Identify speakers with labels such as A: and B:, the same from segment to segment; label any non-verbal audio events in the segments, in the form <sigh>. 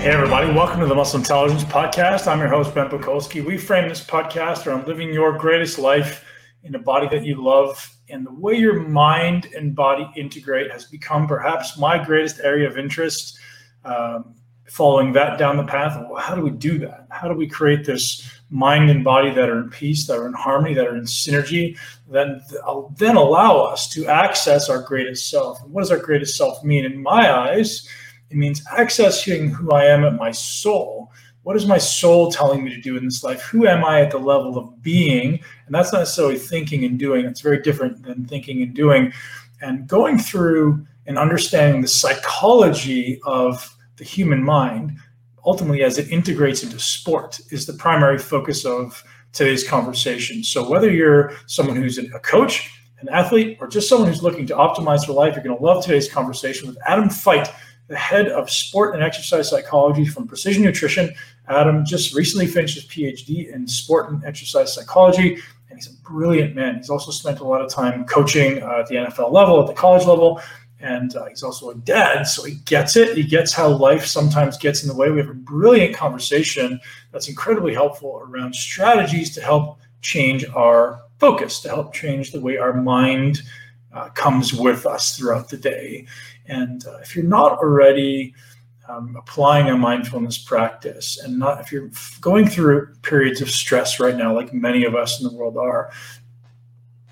A: Hey, everybody, welcome to the Muscle Intelligence Podcast. I'm your host, Ben Pakulski. We frame this podcast around living your greatest life in a body that you love. And the way your mind and body integrate has become perhaps my greatest area of interest. Um, following that down the path, well, how do we do that? How do we create this mind and body that are in peace, that are in harmony, that are in synergy, then then allow us to access our greatest self? And what does our greatest self mean? In my eyes, it means accessing who I am at my soul. What is my soul telling me to do in this life? Who am I at the level of being? And that's not necessarily thinking and doing. It's very different than thinking and doing. And going through and understanding the psychology of the human mind, ultimately as it integrates into sport, is the primary focus of today's conversation. So whether you're someone who's a coach, an athlete, or just someone who's looking to optimize their life, you're going to love today's conversation with Adam Feit the head of sport and exercise psychology from Precision Nutrition. Adam just recently finished his PhD in sport and exercise psychology, and he's a brilliant man. He's also spent a lot of time coaching uh, at the NFL level, at the college level, and uh, he's also a dad, so he gets it. He gets how life sometimes gets in the way. We have a brilliant conversation that's incredibly helpful around strategies to help change our focus, to help change the way our mind uh, comes with us throughout the day. And uh, if you're not already um, applying a mindfulness practice and not if you're going through periods of stress right now, like many of us in the world are,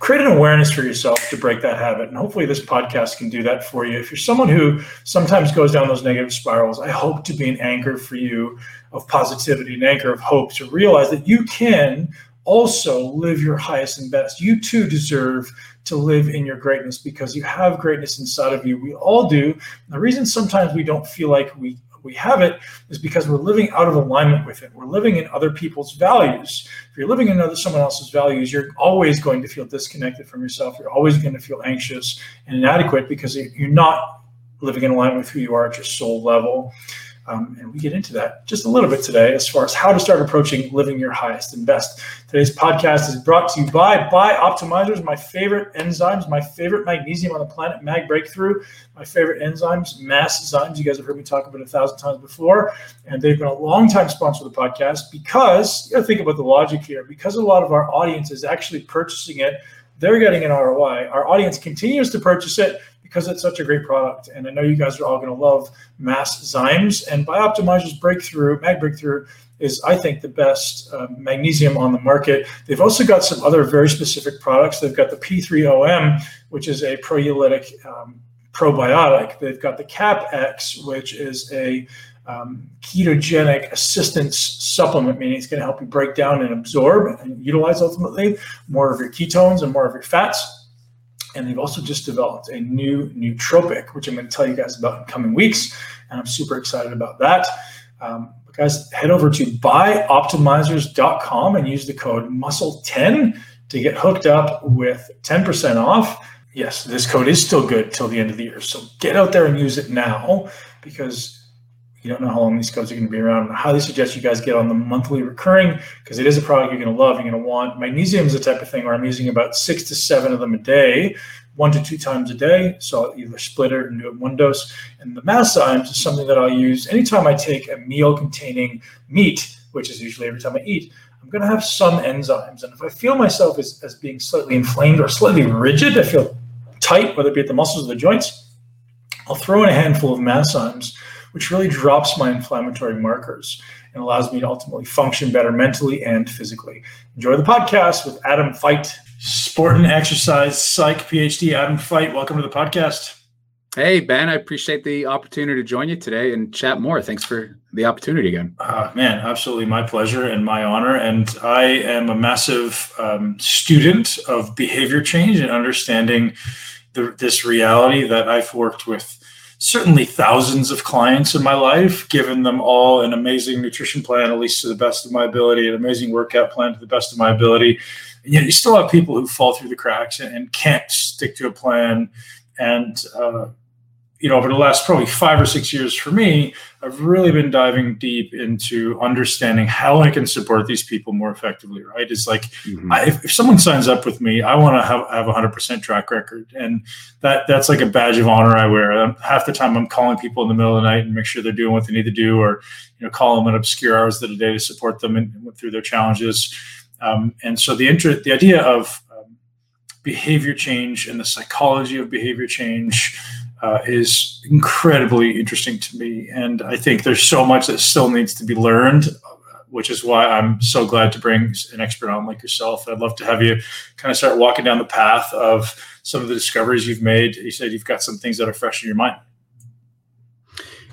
A: create an awareness for yourself to break that habit. And hopefully, this podcast can do that for you. If you're someone who sometimes goes down those negative spirals, I hope to be an anchor for you of positivity, an anchor of hope to realize that you can also live your highest and best. You too deserve to live in your greatness because you have greatness inside of you. We all do. The reason sometimes we don't feel like we we have it is because we're living out of alignment with it. We're living in other people's values. If you're living in other someone else's values, you're always going to feel disconnected from yourself. You're always going to feel anxious and inadequate because you're not living in alignment with who you are at your soul level. Um, and we get into that just a little bit today as far as how to start approaching living your highest and best. Today's podcast is brought to you by Bioptimizers, my favorite enzymes, my favorite magnesium on the planet, Mag Breakthrough, my favorite enzymes, Masszymes. You guys have heard me talk about it a thousand times before. And they've been a long time sponsor of the podcast because you got to think about the logic here. Because a lot of our audience is actually purchasing it, they're getting an ROI. Our audience continues to purchase it because it's such a great product. And I know you guys are all going to love Masszymes and Bioptimizer's Breakthrough, Mag Breakthrough is, I think, the best uh, magnesium on the market. They've also got some other very specific products. They've got the P3OM, which is a proteolytic um, probiotic. They've got the Kapex, which is a um, ketogenic assistance supplement, meaning it's going to help you break down and absorb and utilize ultimately more of your ketones and more of your fats and they've also just developed a new nootropic, which I'm going to tell you guys about in coming weeks. And I'm super excited about that. Um, guys, head over to bioptimizers.com and use the code MUSCLE10 to get hooked up with 10% off. Yes, this code is still good till the end of the year. So get out there and use it now because you don't know how long these codes are going to be around. I highly suggest you guys get on the monthly recurring because it is a product you're going to love. You're going to want. Magnesium is the type of thing where I'm using about six to seven of them a day, one to two times a day. So I'll either split it and do it one dose. And the Masszymes is something that I'll use anytime I take a meal containing meat, which is usually every time I eat. I'm going to have some enzymes. And if I feel myself as, as being slightly inflamed or slightly rigid, I feel tight, whether it be at the muscles or the joints, I'll throw in a handful of Masszymes which really drops my inflammatory markers and allows me to ultimately function better mentally and physically. Enjoy the podcast with Adam Feit, sport and exercise psych PhD. Adam Feit, welcome to the podcast.
B: Hey, Ben, I appreciate the opportunity to join you today and chat more. Thanks for the opportunity again.
A: Uh, man, absolutely my pleasure and my honor. And I am a massive um, student of behavior change and understanding the, this reality that I've worked with certainly thousands of clients in my life, given them all an amazing nutrition plan, at least to the best of my ability, an amazing workout plan to the best of my ability. Yet you still have people who fall through the cracks and, and can't stick to a plan. And uh, you know, over the last probably five or six years for me, I've really been diving deep into understanding how I can support these people more effectively. Right? It's like mm-hmm. I, if, if, someone signs up with me, I want to have have a hundred percent track record, and that that's like a badge of honor I wear. Um, half the time, I'm calling people in the middle of the night and make sure they're doing what they need to do, or you know, call them at obscure hours of the day to support them in, through their challenges. Um, and so the interest, the idea of um, behavior change and the psychology of behavior change uh, is incredibly interesting to me. And I think there's so much that still needs to be learned, which is why I'm so glad to bring an expert on like yourself. I'd love to have you kind of start walking down the path of some of the discoveries you've made. You said you've got some things that are fresh in your mind.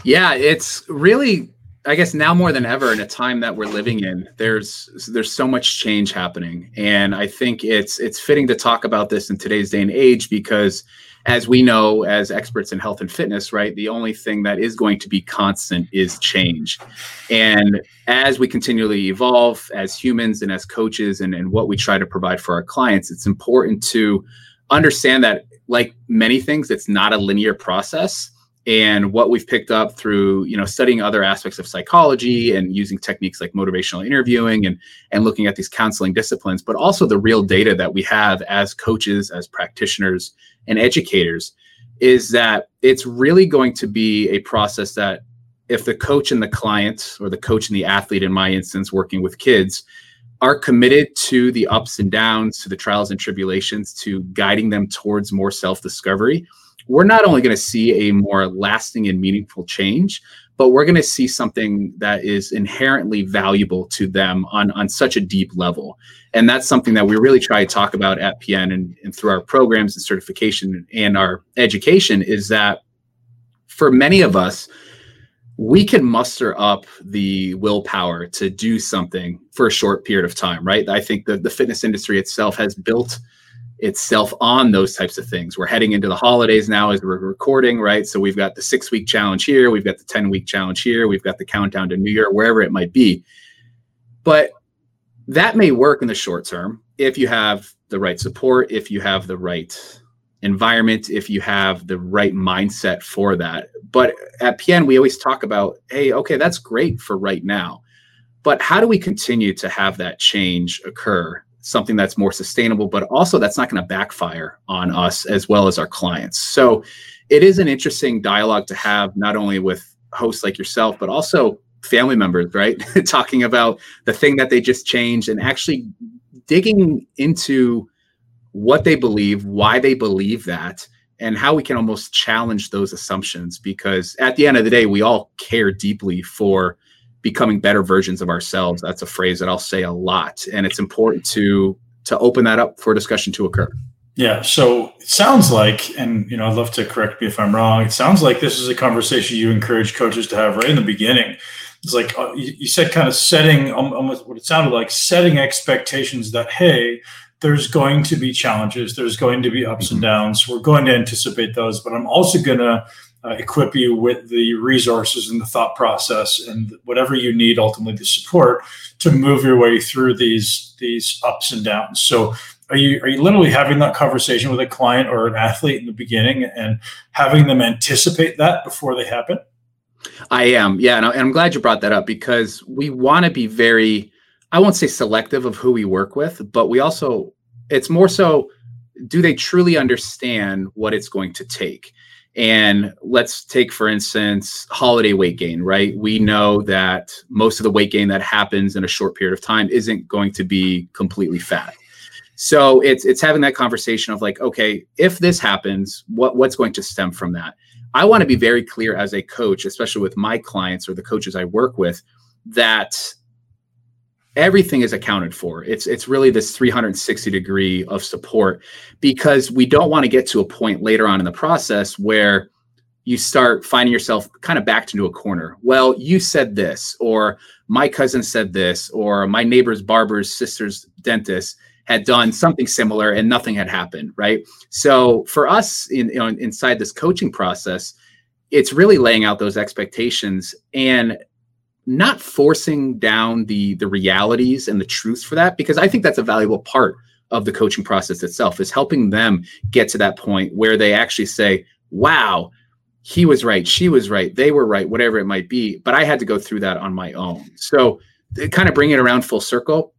B: Yeah, it's really I guess now more than ever in a time that we're living in, there's there's so much change happening, and I think it's it's fitting to talk about this in today's day and age because as we know as experts in health and fitness right the only thing that is going to be constant is change. And as we continually evolve as humans and as coaches and, and what we try to provide for our clients it's important to understand that like many things it's not a linear process and what we've picked up through you know studying other aspects of psychology and using techniques like motivational interviewing and and looking at these counseling disciplines but also the real data that we have as coaches as practitioners and educators is that it's really going to be a process that if the coach and the client or the coach and the athlete in my instance working with kids are committed to the ups and downs to the trials and tribulations to guiding them towards more self-discovery we're not only going to see a more lasting and meaningful change, but we're going to see something that is inherently valuable to them on, on such a deep level. And that's something that we really try to talk about at PN and, and through our programs and certification and our education is that for many of us, we can muster up the willpower to do something for a short period of time, right? I think that the fitness industry itself has built itself on those types of things. We're heading into the holidays now as we're recording, right? So we've got the six week challenge here, we've got the 10 week challenge here, we've got the countdown to New Year, wherever it might be. But that may work in the short term if you have the right support, if you have the right environment, if you have the right mindset for that. But at PN, we always talk about, hey, okay, that's great for right now. But how do we continue to have that change occur something that's more sustainable, but also that's not going to backfire on us as well as our clients. So it is an interesting dialogue to have, not only with hosts like yourself, but also family members, right? <laughs> Talking about the thing that they just changed and actually digging into what they believe, why they believe that, and how we can almost challenge those assumptions. Because at the end of the day, we all care deeply for becoming better versions of ourselves. That's a phrase that I'll say a lot, and it's important to to open that up for discussion to occur.
A: Yeah. So it sounds like, and you know, I'd love to correct me if I'm wrong. It sounds like this is a conversation you encourage coaches to have right in the beginning. It's like uh, you, you said, kind of setting almost what it sounded like, setting expectations that hey, there's going to be challenges, there's going to be ups and downs. We're going to anticipate those, but I'm also going to uh, equip you with the resources and the thought process and whatever you need ultimately to support to move your way through these these ups and downs. So are you are you literally having that conversation with a client or an athlete in the beginning and having them anticipate that before they happen?
B: I am, yeah, and I'm glad you brought that up because we want to be very, I won't say selective of who we work with, but we also, it's more so, do they truly understand what it's going to take? And let's take, for instance, holiday weight gain, right? We know that most of the weight gain that happens in a short period of time isn't going to be completely fat. So it's it's having that conversation of like, okay, if this happens, what what's going to stem from that? I want to be very clear as a coach, especially with my clients or the coaches I work with, that everything is accounted for. It's it's really this 360 degree of support because we don't want to get to a point later on in the process where you start finding yourself kind of backed into a corner. Well you said this or my cousin said this or my neighbor's barber's sister's dentist had done something similar and nothing had happened right? So for us in, you know, inside this coaching process it's really laying out those expectations and not forcing down the the realities and the truths for that because i think that's a valuable part of the coaching process itself is helping them get to that point where they actually say wow he was right, she was right, they were right, whatever it might be. But I had to go through that on my own. So, kind of bring it around full circle.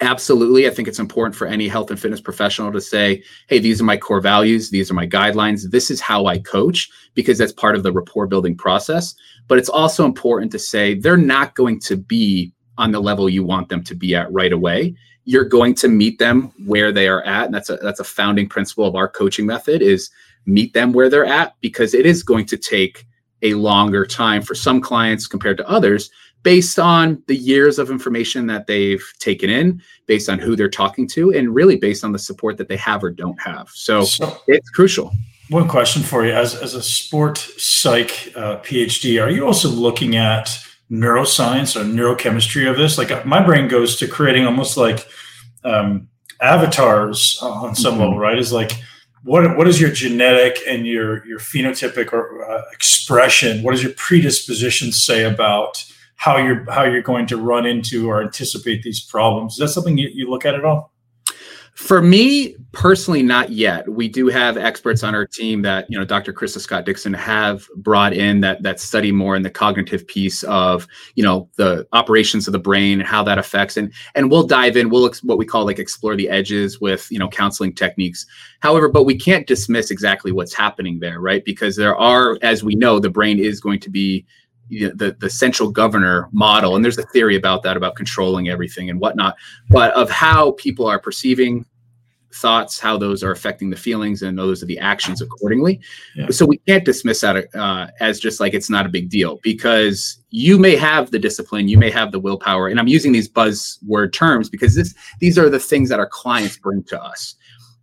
B: Absolutely. I think it's important for any health and fitness professional to say, hey, these are my core values. These are my guidelines. This is how I coach because that's part of the rapport building process. But it's also important to say they're not going to be on the level you want them to be at right away. You're going to meet them where they are at. And that's a that's a founding principle of our coaching method is meet them where they're at because it is going to take a longer time for some clients compared to others based on the years of information that they've taken in, based on who they're talking to, and really based on the support that they have or don't have. So, so it's crucial.
A: One question for you as, as a sport psych uh, PhD, are you also looking at neuroscience or neurochemistry of this? Like uh, my brain goes to creating almost like um, avatars on some mm-hmm. level, right? Is like, what what is your genetic and your your phenotypic or uh, expression? What does your predisposition say about how you're how you're going to run into or anticipate these problems. Is that something you, you look at at all?
B: For me personally, not yet. We do have experts on our team that you know, Dr. Krista Scott Dixon have brought in that that study more in the cognitive piece of you know the operations of the brain, and how that affects, and and we'll dive in. We'll ex- what we call like explore the edges with you know counseling techniques. However, but we can't dismiss exactly what's happening there, right? Because there are, as we know, the brain is going to be you know, the the central governor model, and there's a theory about that about controlling everything and whatnot, but of how people are perceiving thoughts, how those are affecting the feelings, and those are the actions accordingly. Yeah. So we can't dismiss that uh, as just like it's not a big deal because you may have the discipline, you may have the willpower, and I'm using these buzzword terms because this these are the things that our clients bring to us.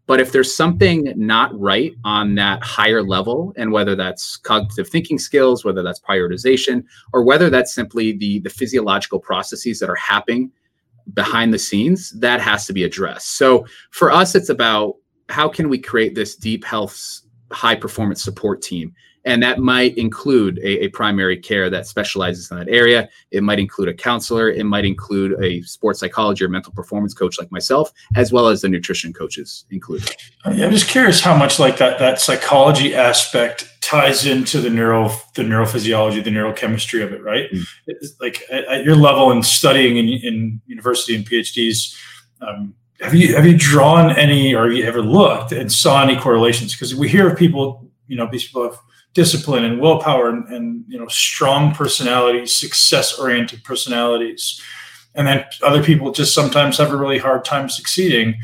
B: But if there's something not right on that higher level, and whether that's cognitive thinking skills, whether that's prioritization, or whether that's simply the, the physiological processes that are happening behind the scenes, that has to be addressed. So for us, it's about how can we create this deep health, high performance support team and that might include a, a, primary care that specializes in that area. It might include a counselor. It might include a sports psychology or mental performance coach like myself, as well as the nutrition coaches included.
A: I'm just curious how much like that that psychology aspect ties into the neuro the neurophysiology, the neurochemistry of it, right? Mm. Like at, at, your level in studying in, in university and PhDs. Um, have you have you drawn any or have you ever looked and saw any correlations? Because we hear of people, you know, these people have discipline and willpower and, and you know strong personalities success oriented personalities. And then other people just sometimes have a really hard time succeeding.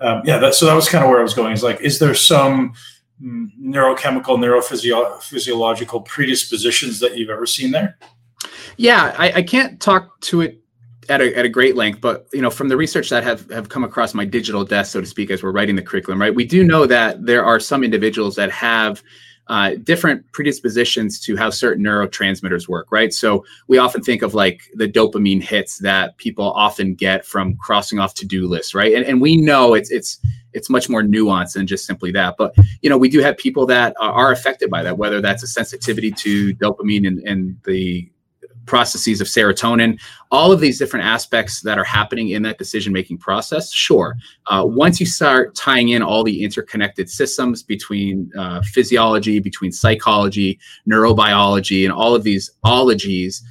A: Um, yeah that, so that was kind of where i was going. Is like is there some mm, neurochemical neurophysiological predispositions that you've ever seen there?
B: Yeah I, I can't talk to it at a, at a great length, but you know, from the research that have, have come across my digital desk, so to speak, as we're writing the curriculum, right, we do know that there are some individuals that have uh, different predispositions to how certain neurotransmitters work, right? So we often think of like the dopamine hits that people often get from crossing off to-do lists, right? And, and we know it's it's it's much more nuanced than just simply that. But you know, we do have people that are affected by that, whether that's a sensitivity to dopamine and, and the processes of serotonin, all of these different aspects that are happening in that decision making process. Sure. Uh, once you start tying in all the interconnected systems between uh, physiology, between psychology, neurobiology, and all of these ologies,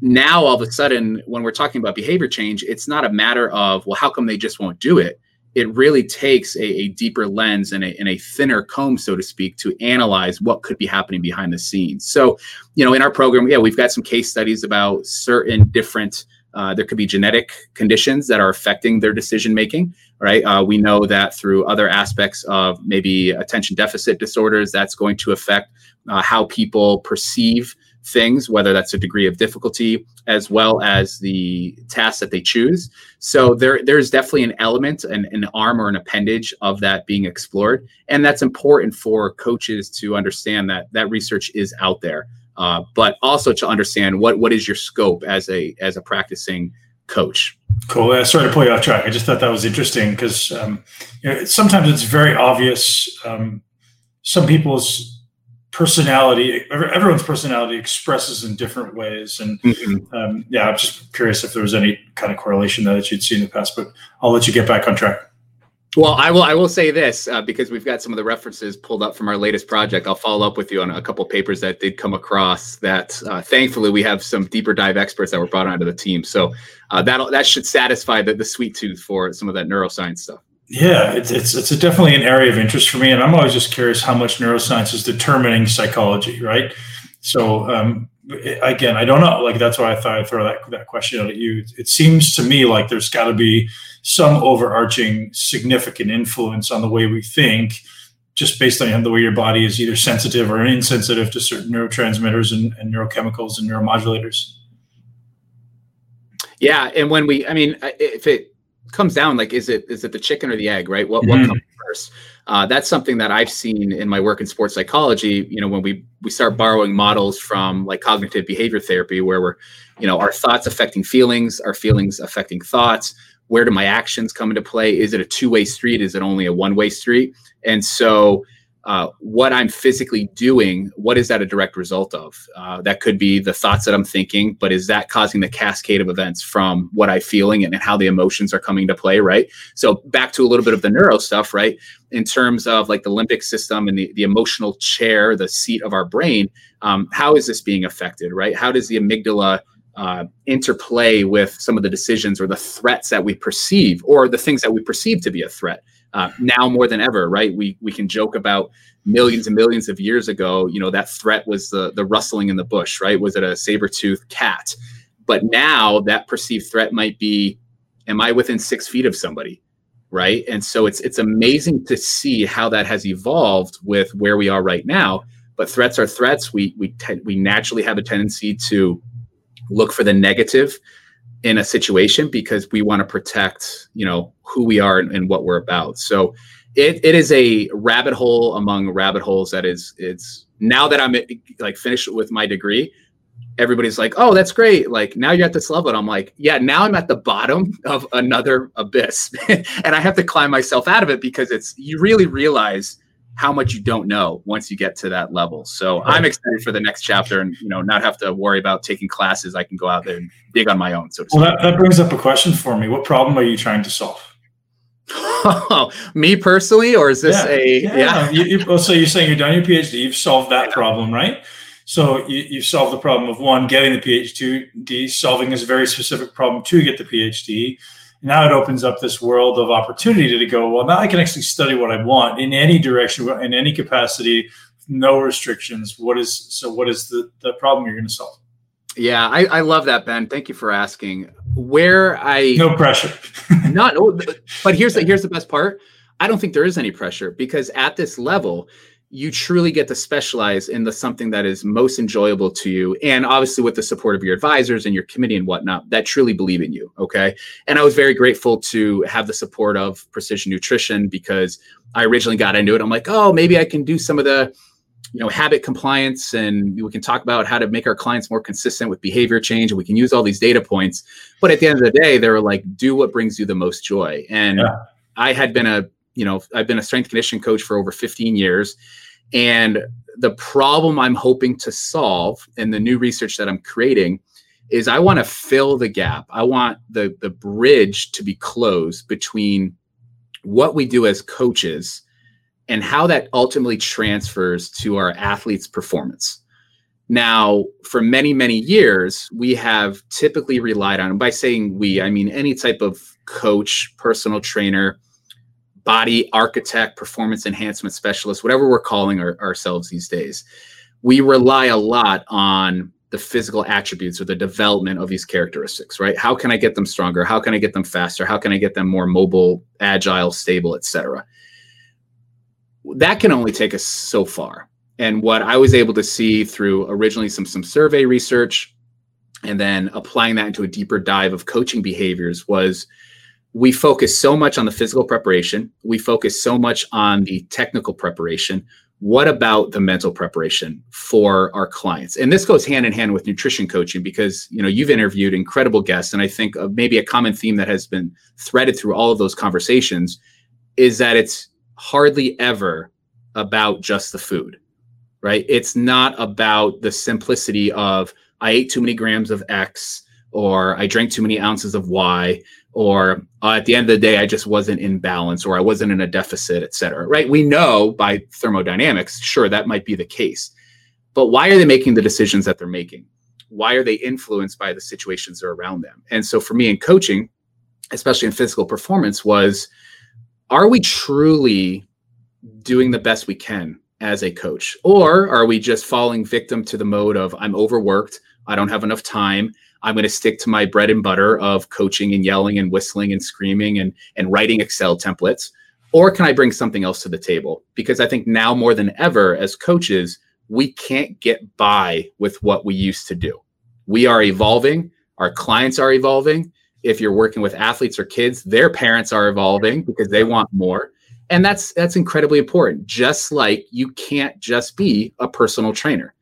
B: now all of a sudden, when we're talking about behavior change, it's not a matter of, well, how come they just won't do it? It really takes a, a deeper lens and a, and a, thinner comb, so to speak, to analyze what could be happening behind the scenes. So, you know, in our program, yeah, we've got some case studies about certain different. Uh, there could be genetic conditions that are affecting their decision making, right? Uh, we know that through other aspects of maybe attention deficit disorders, that's going to affect uh, how people perceive things, whether that's a degree of difficulty as well as the tasks that they choose. So there, there's definitely an element, an, an arm or an appendage of that being explored, and that's important for coaches to understand that that research is out there, uh, but also to understand what what is your scope as a as a practicing coach.
A: Cool. Yeah, sorry to pull you off track. I just thought that was interesting because um, you know, sometimes it's very obvious. Um, some people's personality everyone's personality expresses in different ways and mm-hmm. um, yeah i'm just curious if there was any kind of correlation that you'd seen in the past but i'll let you get back on track
B: Well, I will. I will say this uh, because we've got some of the references pulled up from our latest project. I'll follow up with you on a couple papers that did come across. That uh, thankfully we have some deeper dive experts that were brought onto the team. So uh, that that should satisfy the, the sweet tooth for some of that neuroscience stuff.
A: Yeah, it's, it's it's definitely an area of interest for me, and I'm always just curious how much neuroscience is determining psychology, right? So um, again, I don't know. Like that's why I thought I'd throw that that question out at you. It seems to me like there's got to be some overarching significant influence on the way we think, just based on the way your body is either sensitive or insensitive to certain neurotransmitters and, and neurochemicals and neuromodulators.
B: Yeah, and when we, I mean, if it comes down like is it is it the chicken or the egg right? What
A: mm-hmm.
B: what comes first? Uh, that's something that i've seen in my work in sports psychology you know when we we start borrowing models from like cognitive behavior therapy where we're you know our thoughts affecting feelings our feelings affecting thoughts where do my actions come into play? Is it a two-way street? Is it only a one-way street? And so uh, what I'm physically doing, what is that a direct result of? Uh, that could be the thoughts that I'm thinking, but is that causing the cascade of events from what I'm feeling and, and how the emotions are coming to play, right? So back to a little bit of the neuro stuff, right? In terms of like the limbic system and the, the emotional chair, the seat of our brain, um, how is this being affected, right? How does the amygdala uh, interplay with some of the decisions or the threats that we perceive or the things that we perceive to be a threat? Uh, now more than ever, right? We we can joke about millions and millions of years ago. You know that threat was the the rustling in the bush, right? Was it a saber tooth cat? But now that perceived threat might be, am I within six feet of somebody? Right. And so it's it's amazing to see how that has evolved with where we are right now. But threats are threats. We we te- we naturally have a tendency to look for the negative in a situation because we want to protect you know who we are and, and, what we're about. So it, it is a rabbit hole among rabbit holes that is it's now that i'm eh, like finished with my degree everybody's like oh that's great. Like now you're at this level. And i'm like yeah now i'm at the bottom of another abyss. <laughs> And i have to climb myself out of it because it's you really realize how much you don't know once you get to that level. So. I'm excited for the next chapter and you know not have to worry about taking classes. I can go out there and dig on my own. So
A: well, that, that brings up a question for me. What problem are you trying to solve? <laughs>
B: me personally, or is this
A: yeah.
B: a
A: yeah? yeah. You, you, well, so you're saying you're done your PhD, you've solved that problem, right? So you, you've solved the problem of one getting the PhD, solving this very specific problem to get the PhD now it opens up this world of opportunity to go well now i can actually study what i want in any direction in any capacity no restrictions. What is so what is the, the problem you're going to solve?
B: Yeah I, I love that ben. Thank you for asking. Where i
A: no pressure. <laughs>
B: Not but here's the here's the best part. I don't think there is any pressure because at this level you truly get to specialize in the something that is most enjoyable to you and obviously with the support of your advisors and your committee and whatnot that truly believe in you okay? And i was very grateful to have the support of precision nutrition because i originally got into it. I'm like oh maybe i can do some of the you know habit compliance and we can talk about how to make our clients more consistent with behavior change and we can use all these data points. But at the end of the day they were like do what brings you the most joy. And yeah. i had been a you know, I've been a strength conditioning coach for over 15 years. And the problem I'm hoping to solve in the new research that I'm creating is I want to fill the gap. I want the the bridge to be closed between what we do as coaches and how that ultimately transfers to our athletes' performance. Now, for many, many years, we have typically relied on, and by saying we, I mean any type of coach, personal trainer, body architect, performance enhancement specialist, whatever we're calling our, ourselves these days, we rely a lot on the physical attributes or the development of these characteristics, right? How can I get them stronger? How can I get them faster? How can I get them more mobile, agile, stable, etc. That can only take us so far. And what I was able to see through originally some some survey research and then applying that into a deeper dive of coaching behaviors was we focus so much on the physical preparation. We focus so much on the technical preparation. What about the mental preparation for our clients? And this goes hand in hand with nutrition coaching because you know you've interviewed incredible guests. And i think uh, maybe a common theme that has been threaded through all of those conversations is that it's hardly ever about just the food right? It's not about the simplicity of i ate too many grams of x or I drank too many ounces of Y, or uh, at the end of the day, I just wasn't in balance, or I wasn't in a deficit, et cetera. Right? We know by thermodynamics, sure, that might be the case. But why are they making the decisions that they're making? Why are they influenced by the situations that are around them? And so for me in coaching, especially in physical performance, was are we truly doing the best we can as a coach? Or are we just falling victim to the mode of I'm overworked, I don't have enough time, I'm going to stick to my bread and butter of coaching and yelling and whistling and screaming and and writing Excel templates? Or can I bring something else to the table? Because I think now more than ever as coaches, we can't get by with what we used to do. We are evolving, our clients are evolving. If you're working with athletes or kids, their parents are evolving because they want more and that's that's incredibly important just like you can't just be a personal trainer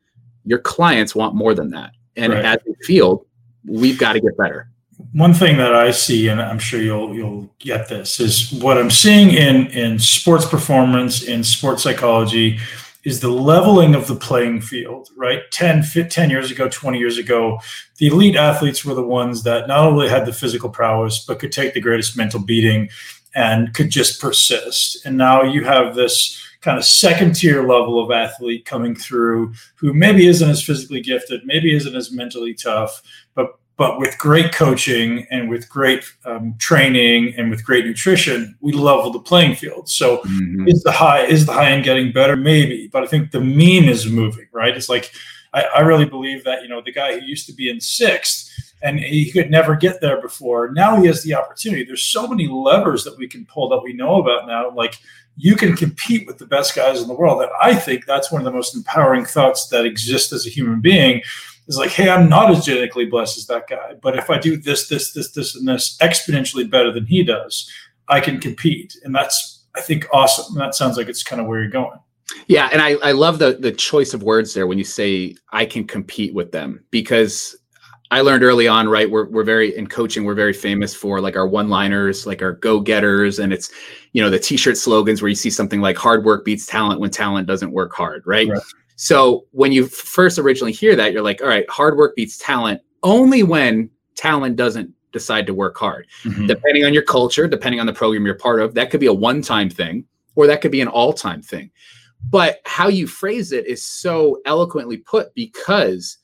B: your clients want more than that and right. as a field we've got to get better
A: one thing that i see and i'm sure you'll you'll get this is what i'm seeing in in sports performance in sports psychology is the leveling of the playing field right 10 10 years ago 20 years ago the elite athletes were the ones that not only had the physical prowess but could take the greatest mental beating and could just persist. And now you have this kind of second tier level of athlete coming through who maybe isn't as physically gifted, maybe isn't as mentally tough, but with great coaching and with great um, training and with great nutrition, we level the playing field. So mm-hmm. is the high is the high end getting better? Maybe, but I think the mean is moving. Right? It's like I, I really believe that you know the guy who used to be in sixth and he could never get there before. Now he has the opportunity. There's so many levers that we can pull that we know about now. Like you can compete with the best guys in the world. And I think that's one of the most empowering thoughts that exist as a human being is like, hey, I'm not as genetically blessed as that guy. But if I do this, this, this, this, and this exponentially better than he does, I can compete. And that's, I think, awesome. And that sounds like it's kind of where you're going.
B: Yeah, and I, I love the the choice of words there when you say I can compete with them because I learned early on, right? We're we're very in coaching, we're very famous for like our one-liners, like our go-getters, and it's you know the t-shirt slogans where you see something like hard work beats talent when talent doesn't work hard, right? right. So when you first originally hear that, you're like, all right, hard work beats talent only when talent doesn't decide to work hard. Mm-hmm. Depending on your culture, depending on the program you're part of, that could be a one-time thing, or that could be an all-time thing. But how you phrase it is so eloquently put because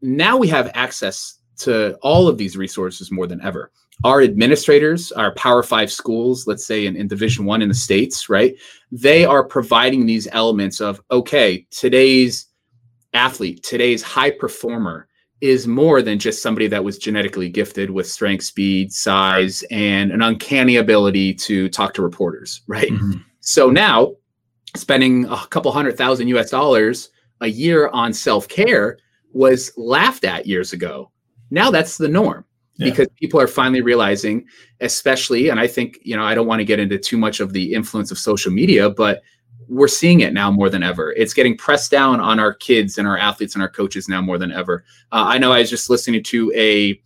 B: now we have access to all of these resources more than ever our administrators our power five schools let's say in, in division one in the states right they are providing these elements of okay today's athlete today's high performer is more than just somebody that was genetically gifted with strength speed size and an uncanny ability to talk to reporters right mm-hmm. so now spending a couple hundred thousand us dollars a year on self-care was laughed at years ago. Now that's the norm yeah. because people are finally realizing, especially, and I think, you know, I don't want to get into too much of the influence of social media, but we're seeing it now more than ever. It's getting pressed down on our kids and our athletes and our coaches now more than ever. Uh, I know I was just listening to a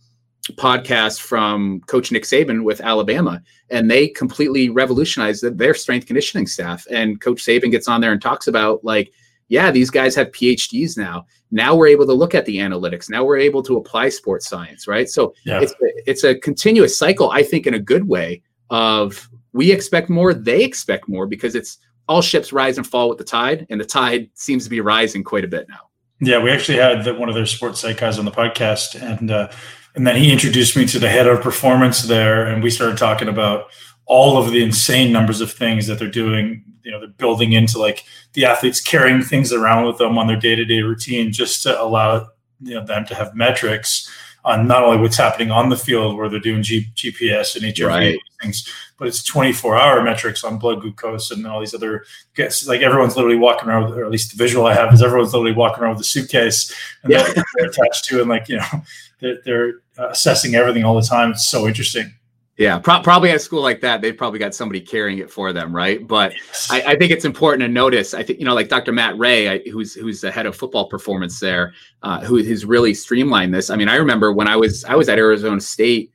B: podcast from Coach Nick Saban with Alabama, and they completely revolutionized their strength conditioning staff. And Coach Saban gets on there and talks about like, yeah, these guys have PhDs now. Now we're able to look at the analytics. Now we're able to apply sports science, right? So yeah. it's a, it's a continuous cycle, I think, in a good way. Of we expect more, they expect more because it's all ships rise and fall with the tide, and the tide seems to be rising quite a bit now.
A: Yeah, we actually had the, one of their sports psych guys on the podcast, and uh, and then he introduced me to the head of performance there, and we started talking about all of the insane numbers of things that they're doing you know they're building into like the athletes carrying things around with them on their day-to-day routine just to allow you know them to have metrics on not only what's happening on the field where they're doing G- GPS and HRV right. things, but it's 24 hour metrics on blood glucose and all these other gets like everyone's literally walking around, with, or at least the visual I have is everyone's literally walking around with a suitcase and yeah. they're attached to and like, you know, they're, they're uh, assessing everything all the time. It's so interesting.
B: Yeah, pro- probably at a school like that, they've probably got somebody carrying it for them, right? But I, I, think it's important to notice. I think you know, like Dr. Matt Rhea, I, who's who's the head of football performance there, uh, who has really streamlined this. I mean, I remember when I was I was at Arizona State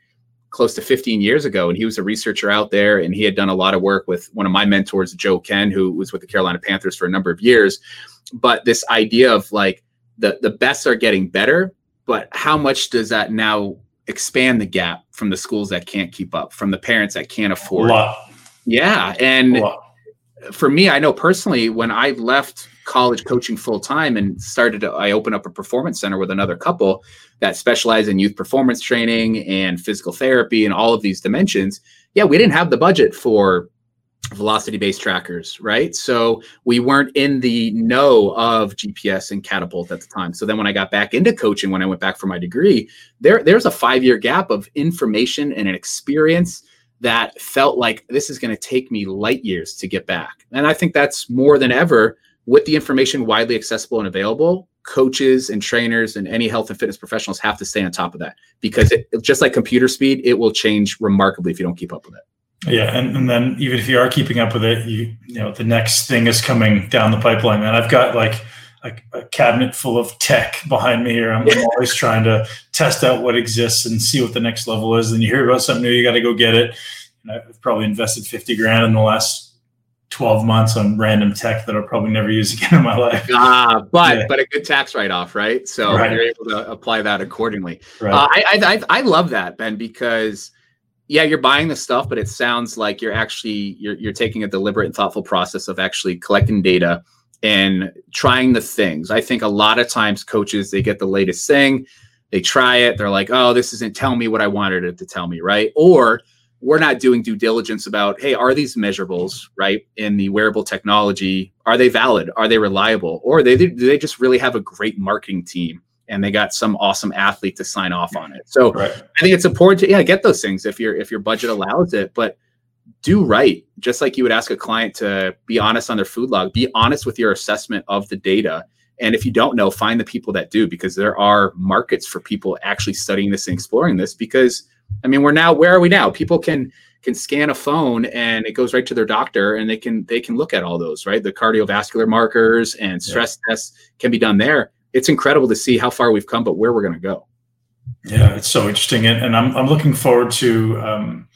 B: close to 15 years ago, and he was a researcher out there, and he had done a lot of work with one of my mentors, Joe Kenn, who was with the Carolina Panthers for a number of years. But this idea of like the the best are getting better, but how much does that now expand the gap from the schools that can't keep up, from the parents that can't afford. Yeah, and for me, I know personally when I left college coaching full time and started to, I opened up a performance center with another couple that specialize in youth performance training and physical therapy and all of these dimensions. Yeah, we didn't have the budget for velocity based trackers, right? So we weren't in the know of GPS and catapult at the time. So then when I got back into coaching, when I went back for my degree, there there's a five year gap of information and an experience that felt like this is going to take me light years to get back. And I think that's more than ever with the information widely accessible and available. Coaches and trainers and any health and fitness professionals have to stay on top of that because it, just like computer speed, it will change remarkably if you don't keep up with it.
A: Yeah, and, and then even if you are keeping up with it, you you know the next thing is coming down the pipeline. And I've got like a, a cabinet full of tech behind me here. I'm, I'm <laughs> always trying to test out what exists and see what the next level is. And you hear about something new, you got to go get it. And I've probably invested fifty grand in the last 12 months on random tech that I'll probably never use <laughs> again in my life.
B: Ah, but yeah. but a good tax write off, right? So right. you're able to apply that accordingly. Right. Uh, I, I I love that Ben because yeah, you're buying the stuff, but it sounds like you're actually you're you're taking a deliberate and thoughtful process of actually collecting data and trying the things. I think a lot of times coaches they get the latest thing, they try it, they're like, "Oh, this isn't telling me what I wanted it to tell me," right? Or we're not doing due diligence about, "Hey, are these measurables, right, in the wearable technology, are they valid? Are they reliable? Or they do they just really have a great marketing team?" And they got some awesome athlete to sign off on it. So right. I think it's important to yeah get those things if your if your budget allows it, but do right. Just like you would ask a client to be honest on their food log, be honest with your assessment of the data. And if you don't know, find the people that do because there are markets for people actually studying this and exploring this. Because I mean, we're now where are we now? People can can scan a phone and it goes right to their doctor and they can they can look at all those right the cardiovascular markers and stress yeah. tests can be done there it's incredible to see how far we've come, but where we're going to go.
A: Yeah, it's so interesting, and, and I'm I'm looking forward to um,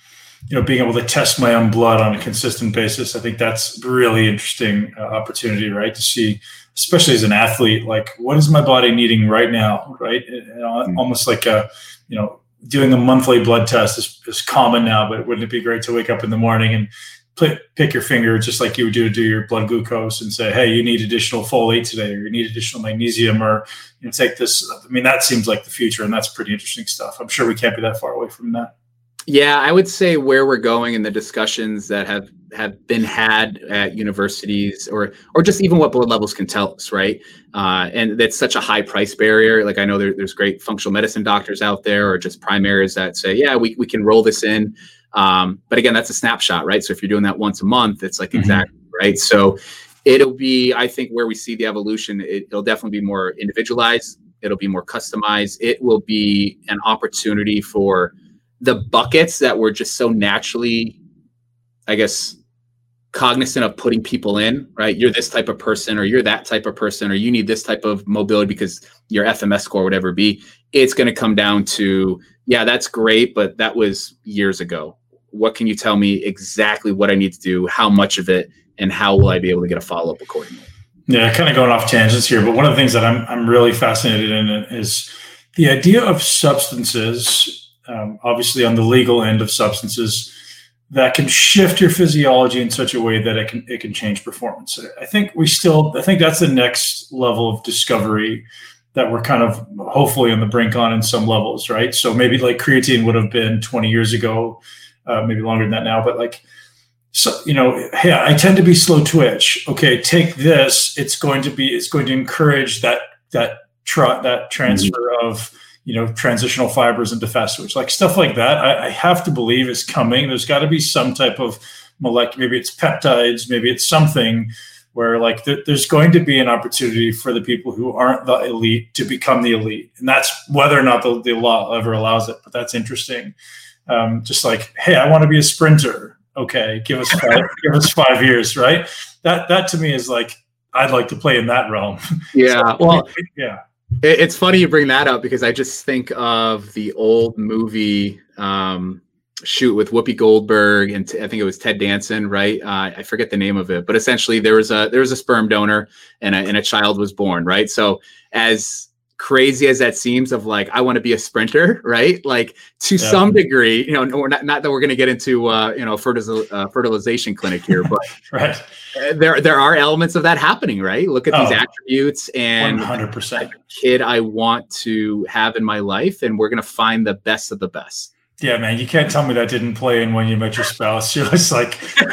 A: you know being able to test my own blood on a consistent basis. I think that's really interesting uh, opportunity, right? To see, especially as an athlete, like what is my body needing right now, right? mm-hmm. Almost like a you know doing a monthly blood test is, is common now, but wouldn't it be great to wake up in the morning and pick your finger just like you would do to do your blood glucose and say, hey, you need additional folate today, or you need additional magnesium, or you know, take this. I mean, that seems like the future, and that's pretty interesting stuff. I'm sure we can't be that far away from that.
B: Yeah, I would say where we're going in the discussions that have have been had at universities, or or just even what blood levels can tell us, right? Uh, and that's such a high price barrier. Like I know there, there's great functional medicine doctors out there, or just primaries that say, yeah, we we can roll this in um, but again, that's a snapshot, right? So if you're doing that once a month, it's like mm-hmm. exactly right. So it'll be, I think, where we see the evolution. It, it'll definitely be more individualized. It'll be more customized. It will be an opportunity for the buckets that were just so naturally, I guess, cognizant of putting people in, right? You're this type of person, or you're that type of person, or you need this type of mobility because your FMS score, whatever be. It's going to come down to, yeah, that's great, but that was years ago what can you tell me exactly what I need to do, how much of it, and how will I be able to get a follow up accordingly?
A: Yeah, kind of going off tangents here, but one of the things that I'm I'm really fascinated in is the idea of substances, um, obviously on the legal end of substances, that can shift your physiology in such a way that it can it can change performance. I think we still I think that's the next level of discovery that we're kind of hopefully on the brink on in some levels, right? So maybe like creatine would have been 20 years ago uh, maybe longer than that now, but like, so you know, hey, I tend to be slow twitch. Okay, take this. It's going to be. It's going to encourage that that tra- that transfer mm-hmm. of you know transitional fibers into fast twitch, like stuff like that. I, I have to believe is coming. There's got to be some type of molecular. Maybe it's peptides. Maybe it's something where like th- there's going to be an opportunity for the people who aren't the elite to become the elite, and that's whether or not the, the law ever allows it. But that's interesting um, just like, hey, I want to be a sprinter. Okay, give us five, <laughs> give us five years, right? That that to me is like I'd like to play in that realm. <laughs>
B: Yeah, so, well, yeah. It's funny you bring that up because I just think of the old movie um, shoot with Whoopi Goldberg and t- I think it was Ted Danson, right? Uh, I forget the name of it, but essentially there was a there was a sperm donor and a, and a child was born, right? So as crazy as that seems of like i want to be a sprinter <laughs> right? Like to yeah. some degree you know not, not that we're going to get into uh, you know fertil- uh, fertilization clinic here but <laughs>
A: right.
B: there there are elements of that happening right? Look at oh, these attributes and
A: 100%
B: kid i want to have in my life and we're going to find the best of the best
A: yeah, man, you can't tell me that didn't play in when you met your spouse. <laughs> You're just like, <laughs> you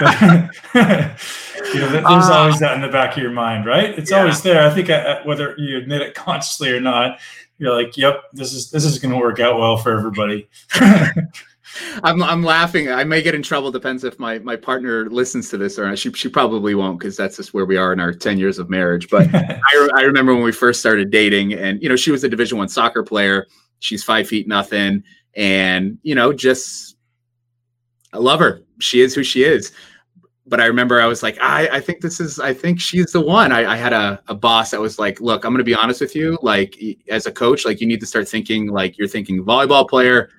A: know, there's uh, always that in the back of your mind, right? It's yeah. always there. I think uh, uh, whether you admit it <laughs> consciously or not, you're like, yep, this is this is going to work out well for everybody.
B: I'm I'm laughing. I may get in trouble. Depends if my my partner listens to this or not. She she probably won't because that's just where we are in our ten years of marriage. But I, I remember when we first started dating, and you know she was a Division One soccer player. She's five feet nothing and you know just i love her. She is who she is. But i remember i was like i, I think this is i think she's the one. I, I had a, a boss that was like look i'm going to be honest with you like as a coach like you need to start thinking like you're thinking volleyball player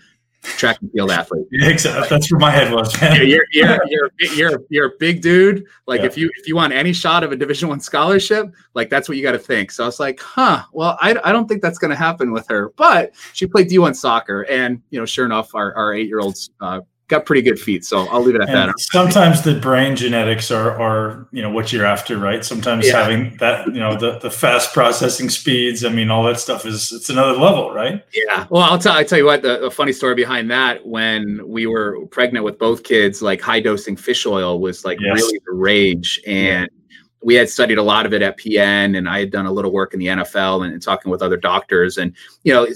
B: track and field athlete. <laughs>
A: Exactly. That's where my head was. Man.
B: You're, you're, <laughs> you're, you're, you're, a big dude. Like yeah. if you if you want any shot of a Division One scholarship, like that's what you got to think. So I was like, huh. Well, I, I don't think that's going to happen with her. But she played D1 soccer, and you know, sure enough, our, our eight year olds uh, got pretty good feet. So I'll leave it at and that.
A: Sometimes the brain genetics are, are, you know, what you're after, right? Sometimes yeah. having that, you know, the, the fast processing speeds, I mean, all that stuff is, it's another level, right?
B: Yeah. Well, I'll tell, I tell you what, the, the, funny story behind that, when we were pregnant with both kids, like high dosing fish oil was like yes. really the rage. And yeah. we had studied a lot of it at PN and I had done a little work in the NFL and, and talking with other doctors and, you know,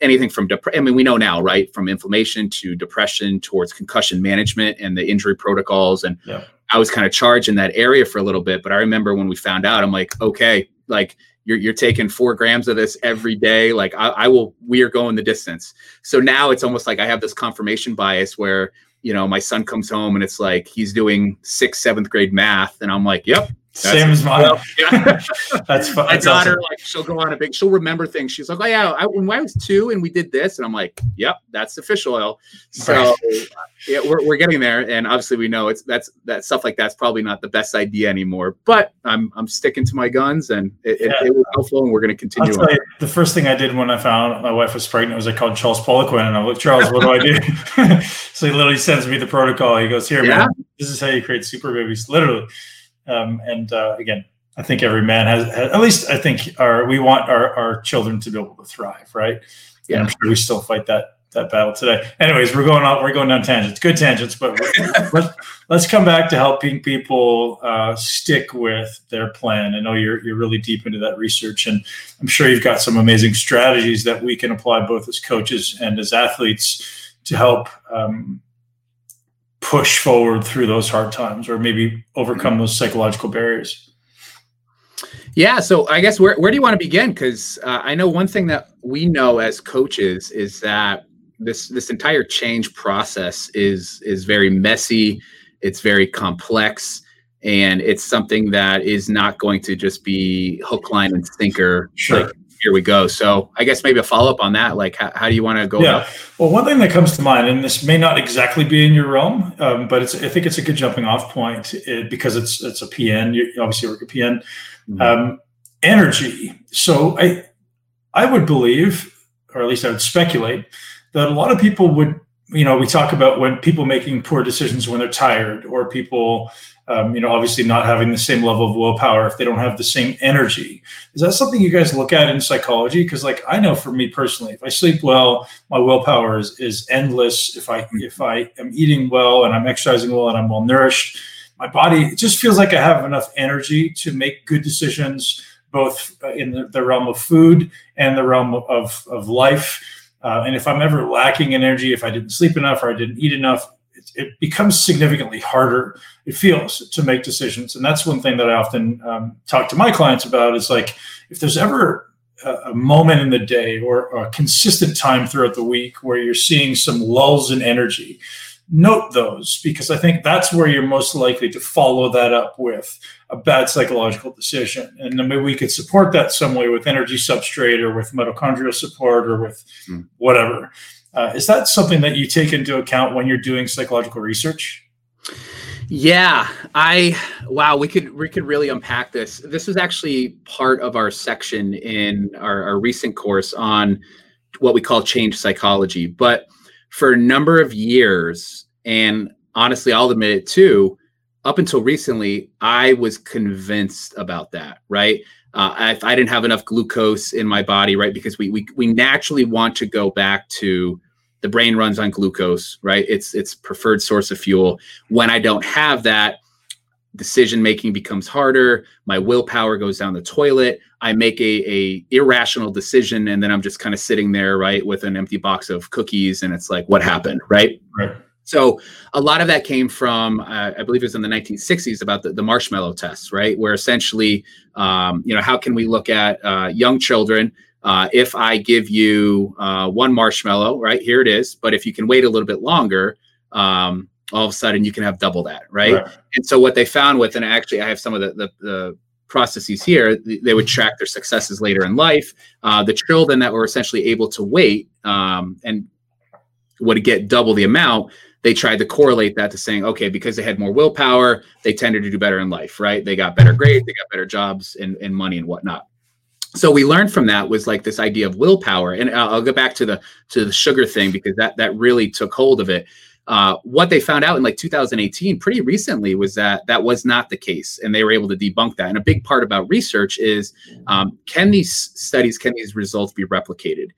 B: anything from depression. I mean, we know now, right, from inflammation to depression towards concussion management and the injury protocols. And yeah. I was kind of charged in that area for a little bit. But I remember when we found out, I'm like, okay, like you're, you're taking four grams of this every day. Like I, I will, we are going the distance. So now it's almost like I have this confirmation bias where, you know, my son comes home and it's like he's doing sixth, seventh grade math. And I'm like, yep,
A: same as mine. Well, yeah. <laughs> that's fun.
B: My that's daughter, awesome. like, she'll go on a big, she'll remember things. She's like, oh, yeah, I, when I was two and we did this. And I'm like, yep, that's the fish oil. So, yeah, we're, we're getting there. And obviously, we know it's that's that stuff like that's probably not the best idea anymore. But I'm I'm sticking to my guns and it, yeah. it, it was helpful and we're going to continue.
A: You, the first thing I did when I found my wife was pregnant was I called Charles Poliquin and I'm like, Charles, what do I do? <laughs> so he literally sends me the protocol. He goes, here, yeah. man, this is how you create super babies. Literally. Um, and uh, again, I think every man has, has, at least I think our we want our, our children to be able to thrive, right? Yeah, I'm sure we still fight that that battle today. Anyways, we're going on we're going down tangents, good tangents, but <laughs> let's let's come back to helping people uh, stick with their plan. I know you're you're really deep into that research, and I'm sure you've got some amazing strategies that we can apply both as coaches and as athletes to help um, push forward through those hard times or maybe overcome those psychological barriers?
B: Yeah, so I guess where, where do you want to begin? Because uh, I know one thing that we know as coaches is that this this entire change process is is very messy, it's very complex, and it's something that is not going to just be hook, line, and sinker
A: sure. like
B: here we go. So I guess maybe a follow up on that. Like, how, how do you want to go?
A: Yeah. Well, one thing that comes to mind, and this may not exactly be in your realm, um, but it's I think it's a good jumping off point it, because it's it's a PN. You obviously work at PN. Mm-hmm. Um, energy. So I I would believe, or at least I would speculate, that a lot of people would. You know, we talk about when people making poor decisions when they're tired, or people um, you know, obviously not having the same level of willpower if they don't have the same energy. Is that something you guys look at in psychology? Because like I know for me personally, if I sleep well, my willpower is, is endless. If I if I am eating well and I'm exercising well and I'm well nourished, my body it just feels like I have enough energy to make good decisions, both in the, the realm of food and the realm of, of life. Uh, and if I'm ever lacking energy, if I didn't sleep enough or I didn't eat enough, it becomes significantly harder it feels to make decisions. And that's one thing that i often um, talk to my clients about is like if there's ever a, a moment in the day or a consistent time throughout the week where you're seeing some lulls in energy note those because i think that's where you're most likely to follow that up with a bad psychological decision and then maybe we could support that some way with energy substrate or with mitochondrial support or with mm. whatever uh, is that something that you take into account when you're doing psychological research?
B: Yeah, I wow, we could we could really unpack this. This was actually part of our section in our, our recent course on what we call change psychology. But for a number of years, and honestly, I'll admit it too, up until recently, I was convinced about that, right? Uh, I didn't have enough glucose in my body, right? Because we, we we naturally want to go back to the brain runs on glucose, right? It's it's preferred source of fuel. When I don't have that, decision making becomes harder. My willpower goes down the toilet. I make a, a irrational decision, and then I'm just kind of sitting there, right, with an empty box of cookies, and it's like, what happened, right?
A: Right.
B: So a lot of that came from, uh, I believe it was in the 1960s about the, the marshmallow test, right? Where essentially, um, you know, how can we look at uh, young children uh, if I give you uh, one marshmallow, right here it is, but if you can wait a little bit longer, um, all of a sudden you can have double that, right? right? And so what they found with, and actually I have some of the, the, the processes here, they would track their successes later in life. Uh, the children that were essentially able to wait um, and would get double the amount, they tried to correlate that to saying, okay, because they had more willpower, they tended to do better in life, right? They got better grades, they got better jobs and, and money and whatnot so we learned from that was like this idea of willpower and I'll, I'll, go back to the to the sugar thing because that that really took hold of it uh, what they found out in like 2018 pretty recently was that that was not the case and they were able to debunk that. And a big part about research is um, can these studies can these results be replicated?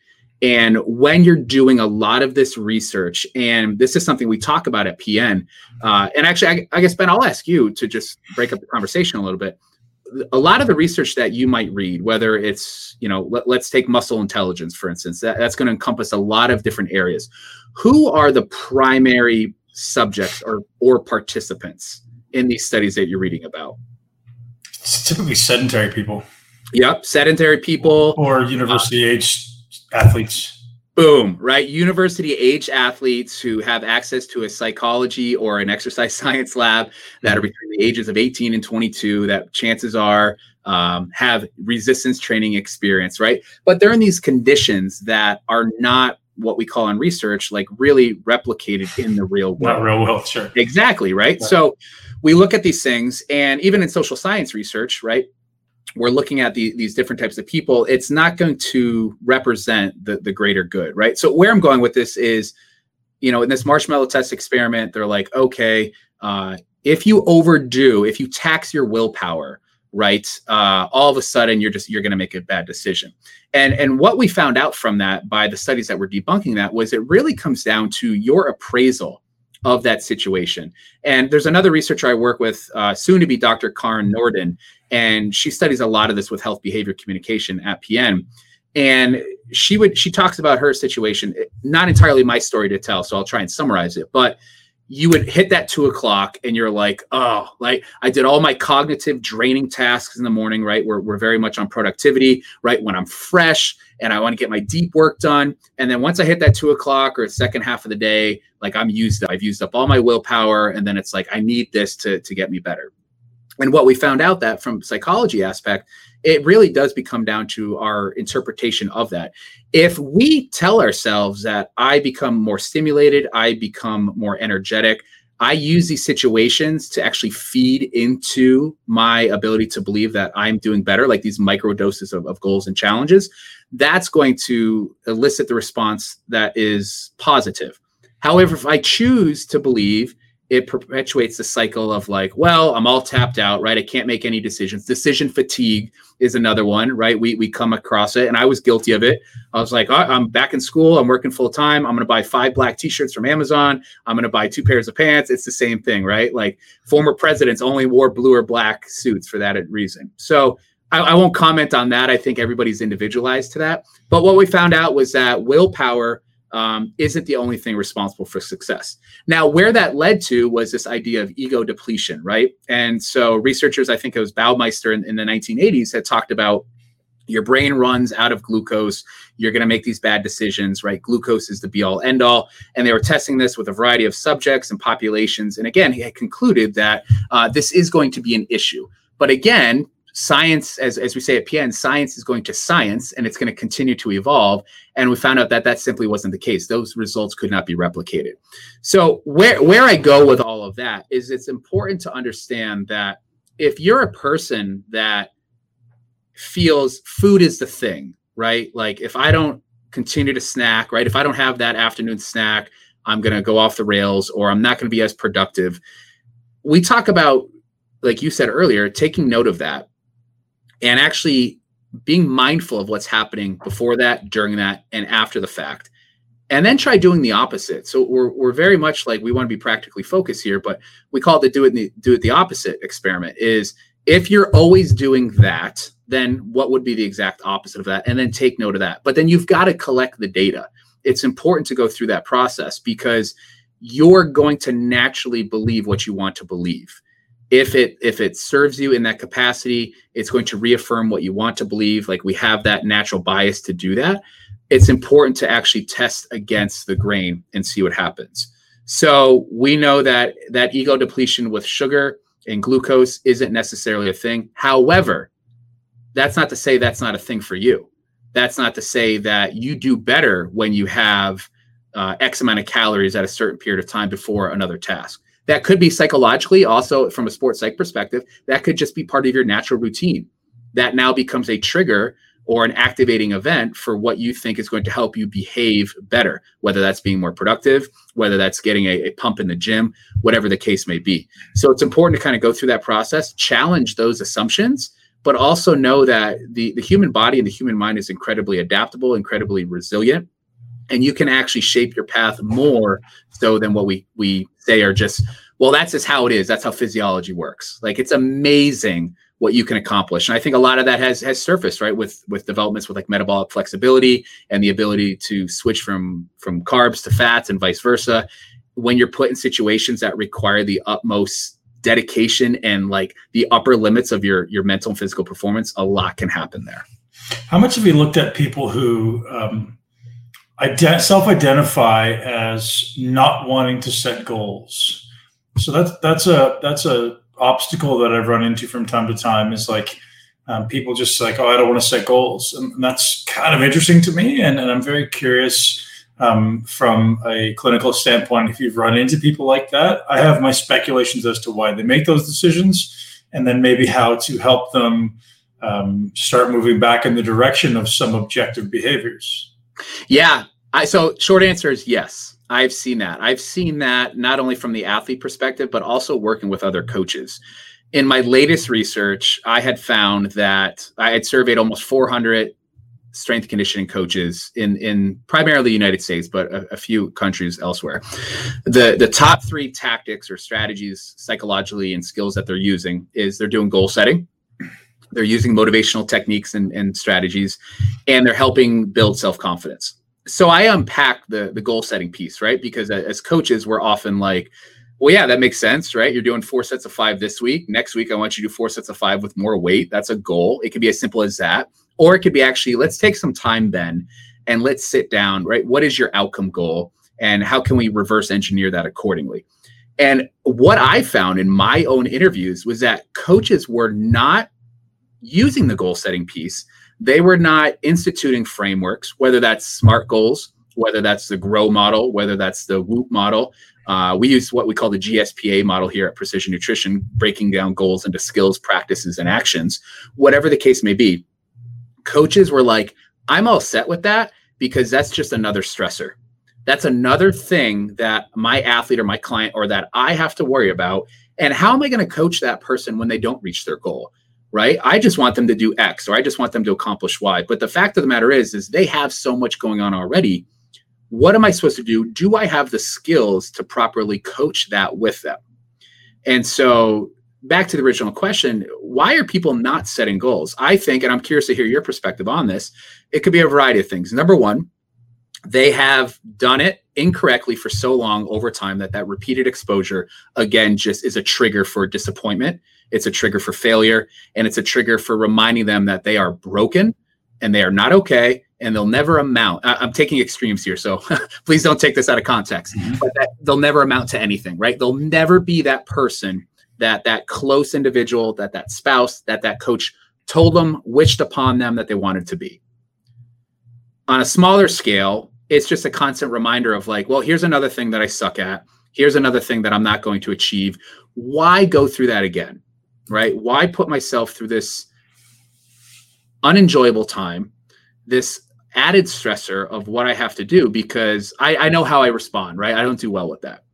B: And when you're doing a lot of this research and this is something we talk about at pn uh, and actually I, I guess ben i'll ask you to just break up the conversation a little bit a lot of the research that you might read, whether it's, you know, let, us take muscle intelligence, for instance, that, that's going to encompass a lot of different areas. Who are the primary subjects or, or participants in these studies that you're reading about?
A: It's typically sedentary people.
B: Yep, sedentary people.
A: Or university uh, age athletes
B: boom right? University age athletes who have access to a psychology or an exercise <laughs> science lab that are between the ages of 18 and 22 that chances are um, have resistance training experience right? But they're in these conditions that are not what we call in research like really replicated <laughs> in the real world.
A: not real world sure.
B: Exactly right. right. So we look at these things and even in social science research right we're looking at the, these different types of people, it's not going to represent the, the greater good, right? So where I'm going with this is, you know, in this marshmallow test experiment, they're like, okay, uh, if you overdo, if you tax your willpower, right, uh, all of a sudden you're just you're going to make a bad decision. And and what we found out from that by the studies that were debunking that was it really comes down to your appraisal of that situation. And there's another researcher I work with, uh, soon to be Dr. Karin Nordin, and she studies a lot of this with health behavior communication at PN. And she would she talks about her situation, not entirely my story to tell, so I'll try and summarize it. But you would hit that two o'clock and you're like, oh, like I did all my cognitive draining tasks in the morning, right? We're, we're very much on productivity, right? When I'm fresh and I want to get my deep work done. And then once I hit that two o'clock or second half of the day, like I'm used up, I've used up all my willpower. And then it's like, I need this to, to get me better. And what we found out that from psychology aspect, it really does become down to our interpretation of that. If we tell ourselves that I become more stimulated, I become more energetic, I use these situations to actually feed into my ability to believe that I'm doing better, like these micro doses of, of goals and challenges. That's going to elicit the response that is positive. However, if I choose to believe it perpetuates the cycle of like, well, I'm all tapped out, right? I can't make any decisions. Decision fatigue is another one, right? We we come across it, and I was guilty of it. I was like, oh, I'm back in school. I'm working full time. I'm to buy five black T-shirts from Amazon. I'm to buy two pairs of pants. It's the same thing, right? Like former presidents only wore blue or black suits for that reason. So I, I won't comment on that. I think everybody's individualized to that. But what we found out was that willpower um, isn't the only thing responsible for success. Now, where that led to was this idea of ego depletion, right? And so researchers, I think it was Baumeister in, in the 1980s, had talked about your brain runs out of glucose you're going to make these bad decisions right glucose is the be all end all and they were testing this with a variety of subjects and populations and again he had concluded that uh, this is going to be an issue but again science, as, as we say at PN, science is going to science and it's going to continue to evolve. And we found out that that simply wasn't the case. Those results could not be replicated. So where where I go with all of that is it's important to understand that if you're a person that feels food is the thing, right? Like if I don't continue to snack, right? If I don't have that afternoon snack, I'm going to go off the rails or I'm not going to be as productive. We talk about like you said earlier, taking note of that and actually being mindful of what's happening before that, during that, and after the fact. And then try doing the opposite. So we're, we're very much like we want to be practically focused here, but we call it the do it the, do it the opposite experiment. Is if you're always doing that, then what would be the exact opposite of that? And then take note of that. But then you've got to collect the data. It's important to go through that process because you're going to naturally believe what you want to believe if it if it serves you in that capacity it's going to reaffirm what you want to believe. Like we have that natural bias to do that. It's important to actually test against the grain and see what happens. So we know that that ego depletion with sugar and glucose isn't necessarily a thing. However that's not to say that's not a thing for you. That's not to say that you do better when you have uh, x amount of calories at a certain period of time before another task that could be psychologically, also from a sports psych perspective, that could just be part of your natural routine. That now becomes a trigger or an activating event for what you think is going to help you behave better, whether that's being more productive, whether that's getting a, a, pump in the gym, whatever the case may be. So it's important to kind of go through that process, challenge those assumptions, but also know that the, the human body and the human mind is incredibly adaptable, incredibly resilient and you can actually shape your path more so than what we we say are just well that's just how it is. That's how physiology works. Like it's amazing what you can accomplish. And i think a lot of that has has surfaced right with with developments with like metabolic flexibility and the ability to switch from from carbs to fats and vice versa. When you're put in situations that require the utmost dedication and like the upper limits of your your mental and physical performance a lot can happen there.
A: How much have you looked at people who um ident- self-identify as not wanting to set goals. So that's that's a that's a obstacle that I've run into from time to time. Is like um, people just like, oh, I don't want to set goals, and that's kind of interesting to me. And, and I'm very curious um, from a clinical standpoint if you've run into people like that. I have my speculations as to why they make those decisions, and then maybe how to help them um, start moving back in the direction of some objective behaviors.
B: Yeah. I, so short answer is yes. I've seen that. I've seen that not only from the athlete perspective, but also working with other coaches. In my latest research, I had found that I had surveyed almost 400 strength conditioning coaches in in primarily the United States, but a, a, few countries elsewhere. The the top three tactics or strategies psychologically and skills that they're using is they're doing goal setting, they're using motivational techniques and, and strategies, and they're helping build self confidence. So I unpack the the goal setting piece, right? Because as coaches, we're often like, well, yeah, that makes sense, right? You're doing four sets of five this week. Next week, I want you to do four sets of five with more weight. That's a goal. It could be as simple as that. Or it could be actually, let's take some time, Ben, and let's sit down, right? What is your outcome goal? And how can we reverse engineer that accordingly? And what I found in my own interviews was that coaches were not using the goal setting piece, they were not instituting frameworks, whether that's SMART goals, whether that's the GROW model, whether that's the WOOP model. Uh, we use what we call the GSPA model here at Precision Nutrition, breaking down goals into skills, practices, and actions. Whatever the case may be, coaches were like, I'm all set with that because that's just another stressor. That's another thing that my athlete or my client or that I have to worry about. And how am I going to coach that person when they don't reach their goal? Right? I just want them to do X or I just want them to accomplish Y. But the fact of the matter is, is they have so much going on already. What am I supposed to do? Do I have the skills to properly coach that with them? And so back to the original question, why are people not setting goals? I think, and I'm curious to hear your perspective on this, it could be a variety of things. Number one, they have done it incorrectly for so long over time that that repeated exposure again just is a trigger for disappointment it's a trigger for failure and it's a trigger for reminding them that they are broken and they are not okay and they'll never amount I, am taking extremes here so <laughs> please don't take this out of context mm-hmm. but that, they'll never amount to anything right they'll never be that person that that close individual, that that spouse, that that coach told them, wished upon them that they wanted to be. On a smaller scale, it's just a constant reminder of like, well, here's another thing that I suck at. Here's another thing that I'm not going to achieve. Why go through that again? Right? Why put myself through this unenjoyable time, this added stressor of what I have to do because I, I know how I respond, right? I don't do well with that.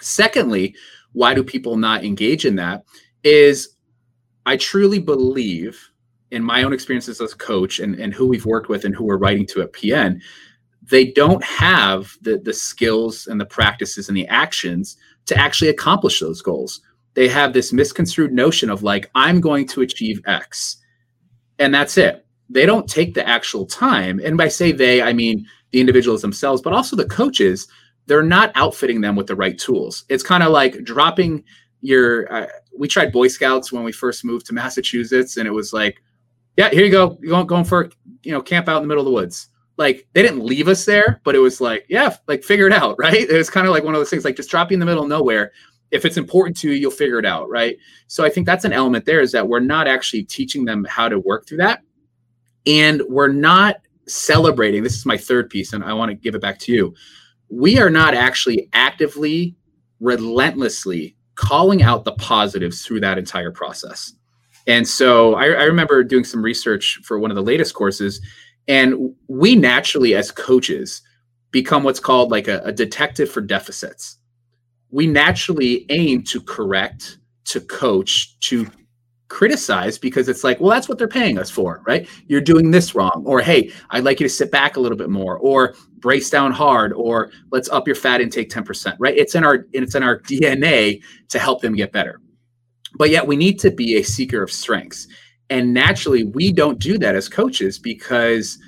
B: Secondly, why do people not engage in that? Is I truly believe in my own experiences as a coach and, and who we've worked with and who we're writing to at PN, they don't have the, the skills and the practices and the actions to actually accomplish those goals. They have this misconstrued notion of like, I'm going to achieve X. And that's it. They don't take the actual time. And by say they, I mean the individuals themselves, but also the coaches. They're not outfitting them with the right tools. It's kind of like dropping your. Uh, we tried Boy Scouts when we first moved to Massachusetts, and it was like, yeah, here you go. You're going, for you know camp out in the middle of the woods like they didn't leave us there, but it was like, yeah, like figure it out, <laughs> right? It was kind of like one of those things, like just drop in the middle of nowhere. If it's important to you, you'll figure it out, right? So I think that's an element there is that we're not actually teaching them how to work through that. And we're not celebrating. This is my third piece, and I want to give it back to you. We are not actually actively, relentlessly calling out the positives through that entire process. And so I, I remember doing some research for one of the latest courses and we naturally, as coaches, become what's called like a, a detective for deficits. We naturally aim to correct, to coach, to criticize because it's like, well, that's what they're paying us for, right? You're doing this wrong. Or, hey, I'd like you to sit back a little bit more, or brace down hard, or let's up your fat intake 10%, right? It's in our it's in our DNA to help them get better. But yet we need to be a seeker of strengths. And naturally, we don't do that as coaches because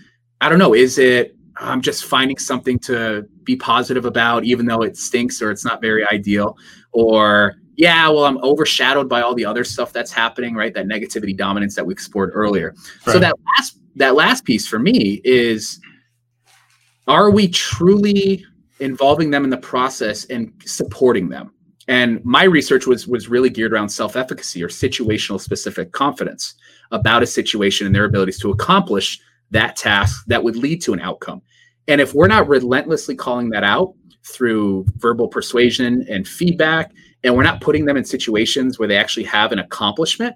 B: I don't know, is it I'm just finding something to be positive about, even though it stinks or it's not very ideal? Or, yeah, well, I'm overshadowed by all the other stuff that's happening, right? That negativity dominance that we explored earlier. Right. So that last that last piece for me is are we truly involving them in the process and supporting them? And my research was was really geared around self-efficacy or situational specific confidence about a situation and their abilities to accomplish that task that would lead to an outcome. And if we're not relentlessly calling that out through verbal persuasion and feedback, and we're not putting them in situations where they actually have an accomplishment,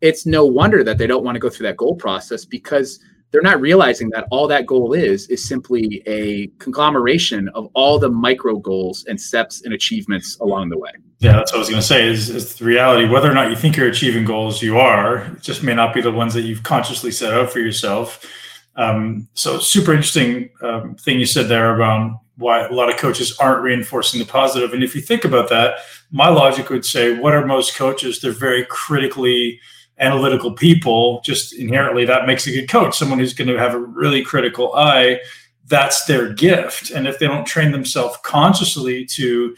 B: it's no wonder that they don't want to go through that goal process because they're not realizing that all that goal is is simply a conglomeration of all the micro goals and steps and achievements along the way.
A: Yeah, that's what I was going to say. Is, is the reality whether or not you think you're achieving goals, you are. It just may not be the ones that you've consciously set out for yourself. Um, so, super interesting um, thing you said there about why a lot of coaches aren't reinforcing the positive. And if you think about that, my logic would say, what are most coaches? They're very critically analytical people, just inherently that makes a good coach. Someone who's going to have a really critical eye, that's their gift. And if they don't train themselves consciously to,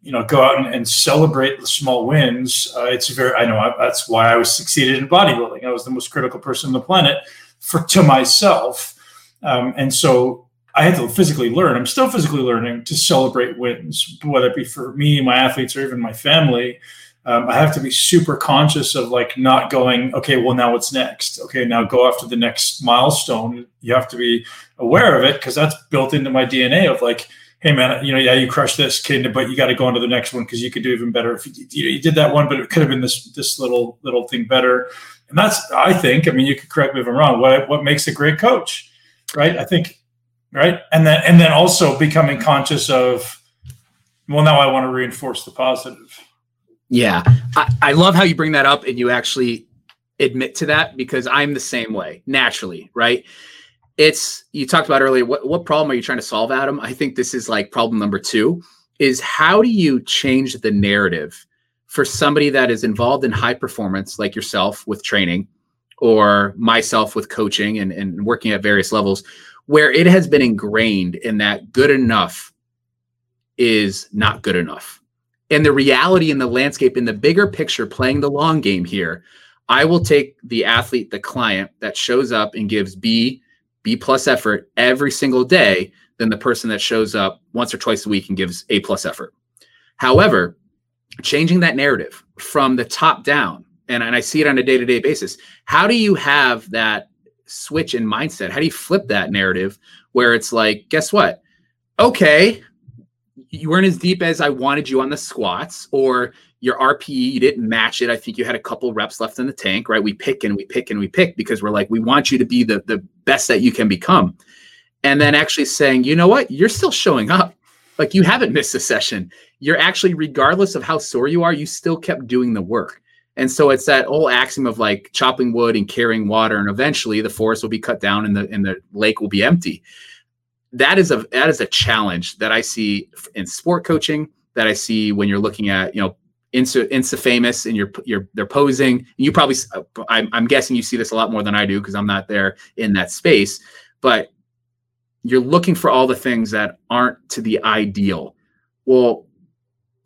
A: you know, go out and, and celebrate the small wins, uh, it's very. I know I, that's why I was succeeded in bodybuilding. I was the most critical person on the planet for to myself, um, and so I had to physically learn. I'm still physically learning to celebrate wins, whether it be for me, my athletes, or even my family um, I have to be super conscious of like not going, okay, well, now what's next? Okay, now go after the next milestone. You have to be aware of it because that's built into my DNA of like, hey, man, you know, yeah, you crushed this kid, but you got to go on to the next one because you could do even better. If you, you, you did that one, but it could have been this this little little thing better. And that's, I think, I mean, you could correct me if I'm wrong. What what makes a great coach, right? I think, right, and then and then also becoming conscious of, well, now I want to reinforce the positive
B: yeah. I, I love how you bring that up and you actually admit to that because I'm the same way naturally, right? It's you talked about earlier. What, what problem are you trying to solve, Adam? I think this is like problem number two is how do you change the narrative for somebody that is involved in high performance, like yourself with training or myself with coaching and, and working at various levels, where it has been ingrained in that good enough is not good enough. And the reality in the landscape in the bigger picture playing the long game here i will take the athlete the client that shows up and gives b b plus effort every single day than the person that shows up once or twice a week and gives a plus effort. However changing that narrative from the top down and, and i see it on a day-to-day basis how do you have that switch in mindset? How do you flip that narrative where it's like guess what? Okay you weren't as deep as i wanted you on the squats or your rpe you didn't match it. I think you had a couple reps left in the tank right? We pick and we pick and we pick because we're like we want you to be the, the best that you can become. And then actually saying you know what? You're still showing up like you haven't missed a session. You're actually, regardless of how sore you are, you still kept doing the work. And so it's that old axiom of like chopping wood and carrying water, and eventually the forest will be cut down and the and the lake will be empty. That is a that is a challenge that I see in sport coaching. That I see when you're looking at you know Insta Insta famous and you're you're they're posing. You probably I'm, I'm guessing you see this a lot more than I do because I'm not there in that space. But you're looking for all the things that aren't to the ideal. Well,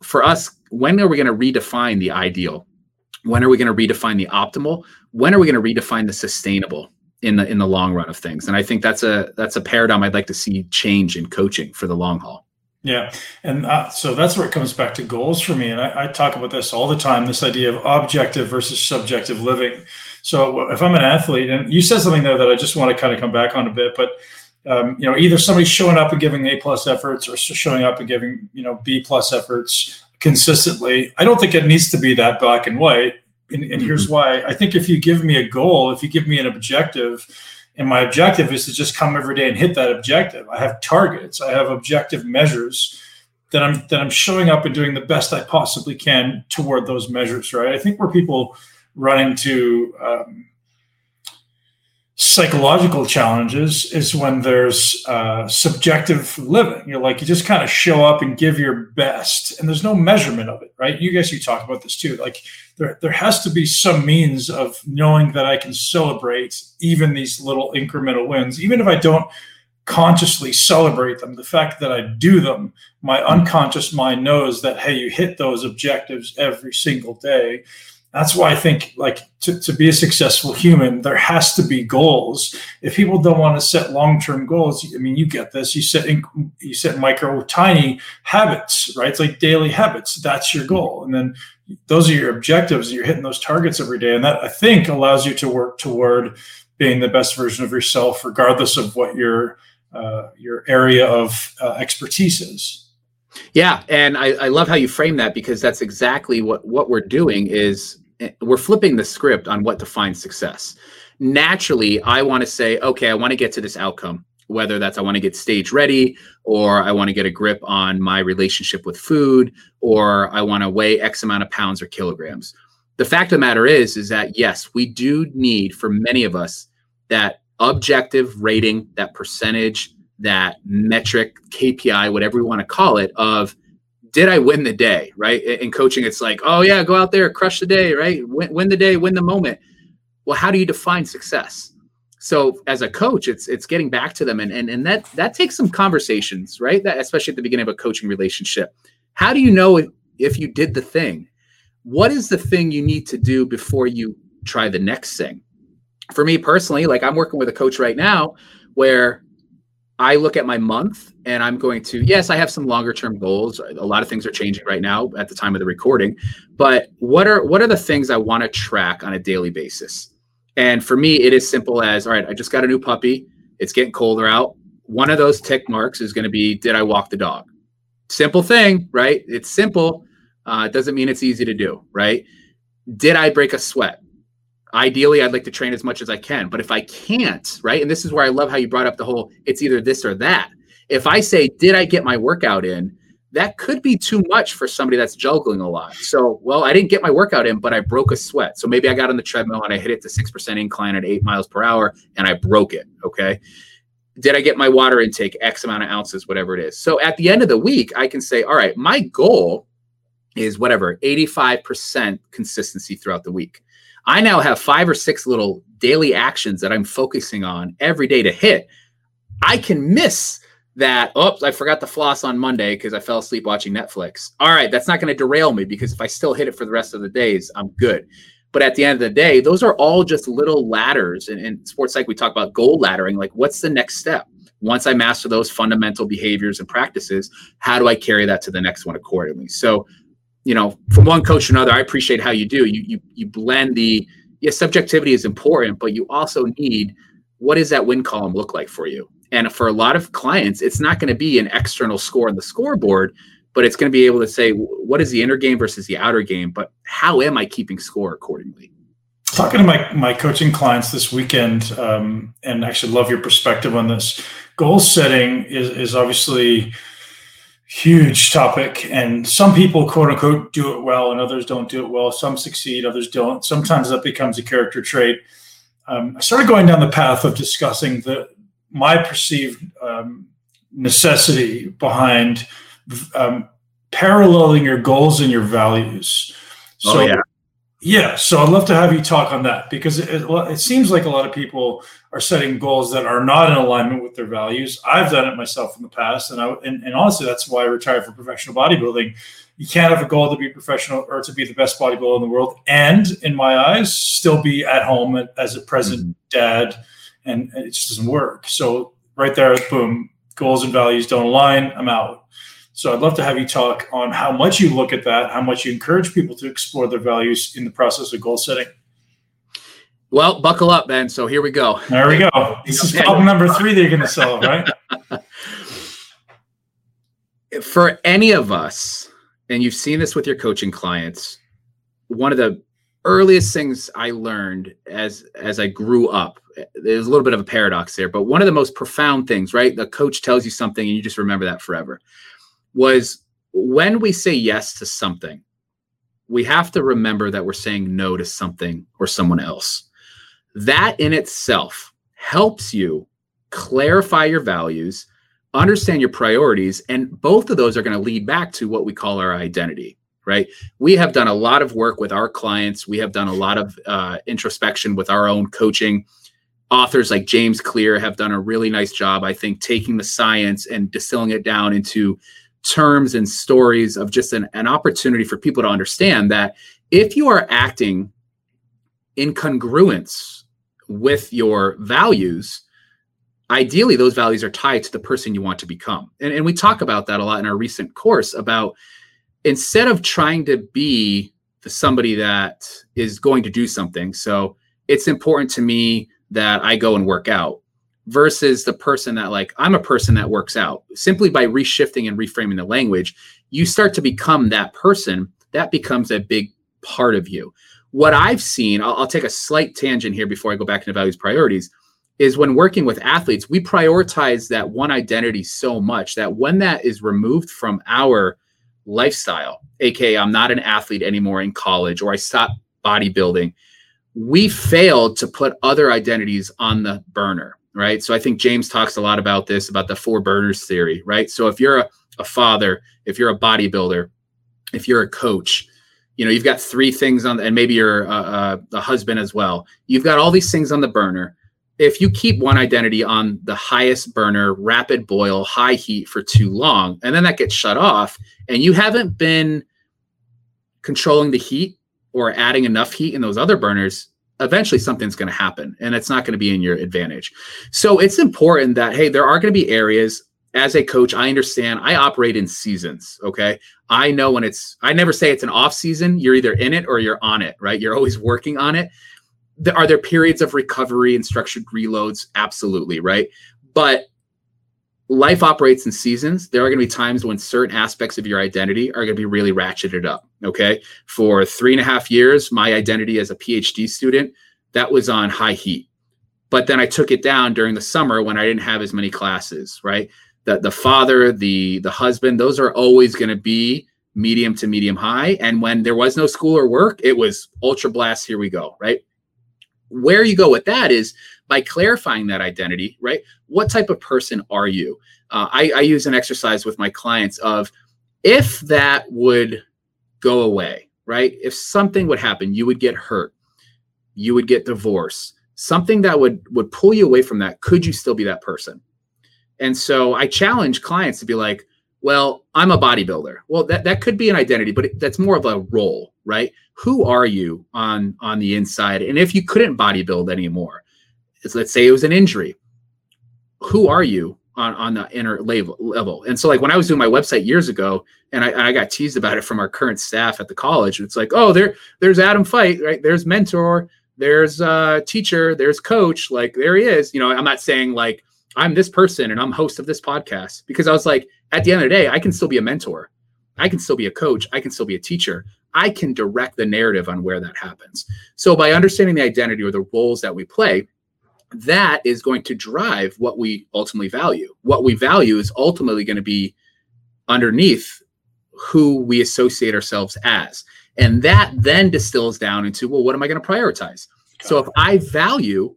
B: for us, when are we going to redefine the ideal? When are we going to redefine the optimal? When are we going to redefine the sustainable in the in the long run of things? And I think that's a that's a paradigm I'd like to see change in coaching for the long haul.
A: Yeah, and uh, so that's where it comes back to goals for me. And I, I talk about this all the time: this idea of objective versus subjective living. So if I'm an athlete, and you said something there that I just want to kind of come back on a bit, but um, you know, either somebody's showing up and giving A plus efforts or showing up and giving, you know, B plus efforts consistently. I don't think it needs to be that black and white. And, and here's mm-hmm. why. I think if you give me a goal, if you give me an objective, and my objective is to just come every day and hit that objective. I have targets. I have objective measures that I'm that I'm showing up and doing the best I possibly can toward those measures. Right. I think where people run into um, psychological challenges is when there's uh, subjective living. You're like you just kind of show up and give your best, and there's no measurement of it, right? You guys, you talk about this too. Like there, there has to be some means of knowing that I can celebrate even these little incremental wins, even if I don't consciously celebrate them. The fact that I do them, my unconscious mind knows that hey, you hit those objectives every single day that's why I think like to, to be a successful human, there has to be goals. If people don't want to set long-term goals, I mean, you get this. You set you set micro, tiny habits, right? It's like daily habits. That's your goal, and then those are your objectives. You're hitting those targets every day, and that I think allows you to work toward being the best version of yourself, regardless of what your uh, your area of uh, expertise is.
B: Yeah, and I, I love how you frame that because that's exactly what what we're doing is we're flipping the script on what defines success. Naturally, I want to say, okay, I want to get to this outcome, whether that's I want to get stage ready, or I want to get a grip on my relationship with food, or I want to weigh X amount of pounds or kilograms. The fact of the matter is, is that yes, we do need for many of us that objective rating, that percentage, that metric, KPI, whatever we want to call it, of did I win the day? Right. In coaching, it's like, oh yeah, go out there, crush the day, right? Win, win the day, win the moment. Well, how do you define success? So as a coach, it's it's getting back to them, and and and that that takes some conversations, right? That especially at the beginning of a coaching relationship. How do you know if, if you did the thing? What is the thing you need to do before you try the next thing? For me personally, like I'm working with a coach right now where I look at my month and I'm going to, yes, I have some longer term goals. A lot of things are changing right now at the time of the recording, but what are what are the things I want to track on a daily basis? And for me, it is simple as all right, I just got a new puppy. It's getting colder out. One of those tick marks is going to be did I walk the dog? Simple thing, right? It's simple. Uh, it doesn't mean it's easy to do, right? Did I break a sweat? Ideally i'd like to train as much as i can but if i can't right and this is where i love how you brought up the whole it's either this or that. If i say did i get my workout in? that could be too much for somebody that's juggling a lot. So well i didn't get my workout in but i broke a sweat. So maybe i got on the treadmill and i hit it to 6% incline at 8 miles per hour and i broke it okay? Did i get my water intake x amount of ounces whatever it is. So at the end of the week i can say all right my goal is whatever 85% consistency throughout the week I now have five or six little daily actions that I'm focusing on every day to hit. I can miss that. Oops, I forgot the floss on Monday because I fell asleep watching Netflix. All right, that's not going to derail me because if I still hit it for the rest of the days, I'm good. But at the end of the day, those are all just little ladders. And in sports like we talk about goal laddering, like what's the next step? Once I master those fundamental behaviors and practices, how do I carry that to the next one accordingly? So you know, from one coach to another, I appreciate how you do. You you you blend the yes, subjectivity is important, but you also need what does that win column look like for you? And for a lot of clients, it's not going to be an external score on the scoreboard, but it's going to be able to say what is the inner game versus the outer game, but how am I keeping score accordingly?
A: Talking to my my coaching clients this weekend, um, and actually love your perspective on this. Goal setting is is obviously huge topic and some people quote unquote do it well and others don't do it well. Some succeed others don't. Sometimes that becomes a character trait. Um, i started going down the path of discussing the my perceived um, necessity behind um, paralleling your goals and your values.
B: So oh, yeah
A: yeah, so I'd love to have you talk on that because it, it, seems like a lot of people are setting goals that are not in alignment with their values. I've done it myself in the past, and I and, and honestly, that's why I retired from professional bodybuilding. You can't have a goal to be professional or to be the best bodybuilder in the world, and in my eyes, still be at home as a present mm-hmm. dad, and it just doesn't work. So right there, boom, goals and values don't align. I'm out. So I'd love to have you talk on how much you look at that, how much you encourage people to explore their values in the process of goal setting.
B: Well, buckle up, Ben. So here we go.
A: There we go. This is problem number three that you're going to solve, right? <laughs>
B: For any of us, and you've seen this with your coaching clients, one of the earliest things I learned as as I grew up, there's a little bit of a paradox there, but one of the most profound things, right? The coach tells you something and you just remember that forever was when we say yes to something, we have to remember that we're saying no to something or someone else. That in itself helps you clarify your values, understand your priorities, and both of those are going to lead back to what we call our identity, right? We have done a lot of work with our clients, we have done a lot of uh, introspection with our own coaching. Authors like James Clear have done a really nice job, I think, taking the science and distilling it down into terms and stories of just an, an opportunity for people to understand that if you are acting in congruence with your values, ideally those values are tied to the person you want to become. And, and we talk about that a lot in our recent course about instead of trying to be the somebody that is going to do something. So it's important to me that I go and work out versus the person that like i'm a person that works out. Simply by reshifting and reframing the language you start to become that person that becomes a big part of you. What i've seen I'll, I'll, take a slight tangent here before i go back into values priorities is when working with athletes we prioritize that one identity so much that when that is removed from our lifestyle aka i'm not an athlete anymore in college or i stopped bodybuilding we failed to put other identities on the burner right? So I think James talks a lot about this, about the four burners theory, right? So if you're a, a father, if you're a bodybuilder, if you're a coach, you know, you've got three things on, and maybe you're a, a, a husband as well. You've got all these things on the burner. If you keep one identity on the highest burner, rapid boil, high heat for too long, and then that gets shut off, and you haven't been controlling the heat or adding enough heat in those other burners, eventually something's going to happen and it's not going to be in your advantage. So it's important that, hey, there are going to be areas as a coach, I understand I operate in seasons. Okay. I know when it's, I never say it's an off season. You're either in it or you're on it, right? You're always working on it. Are there periods of recovery and structured reloads? Absolutely. Right. But life operates in seasons. There are going to be times when certain aspects of your identity are going to be really ratcheted up. Okay. For three and a half years, my identity as a PhD student, that was on high heat. But then I took it down during the summer when I didn't have as many classes, right? The, the father, the the husband, those are always going to be medium to medium high. And when there was no school or work, it was ultra blast, here we go, right? Where you go with that is by clarifying that identity, right? What type of person are you? Uh, I, I use an exercise with my clients of if that would go away, right? If something would happen, you would get hurt, you would get divorced, something that would would pull you away from that. Could you still be that person? And so I challenge clients to be like, well, I'm a bodybuilder. Well, that, that could be an identity, but it, that's more of a role, right? Who are you on on the inside? And if you couldn't bodybuild anymore, let's say it was an injury. Who are you on, on the inner level. And so like when I was doing my website years ago and I, I got teased about it from our current staff at the college, it's like, oh, there, there's Adam Feit, right? There's mentor, there's uh teacher, there's coach, like there he is. You know, I'm not saying like I'm this person and I'm host of this podcast because I was like, at the end of the day, I can still be a mentor. I can still be a coach. I can still be a teacher. I can direct the narrative on where that happens. So by understanding the identity or the roles that we play, that is going to drive what we ultimately value. What we value is ultimately going to be underneath who we associate ourselves as. And that then distills down into, well, what am I going to prioritize? So if I value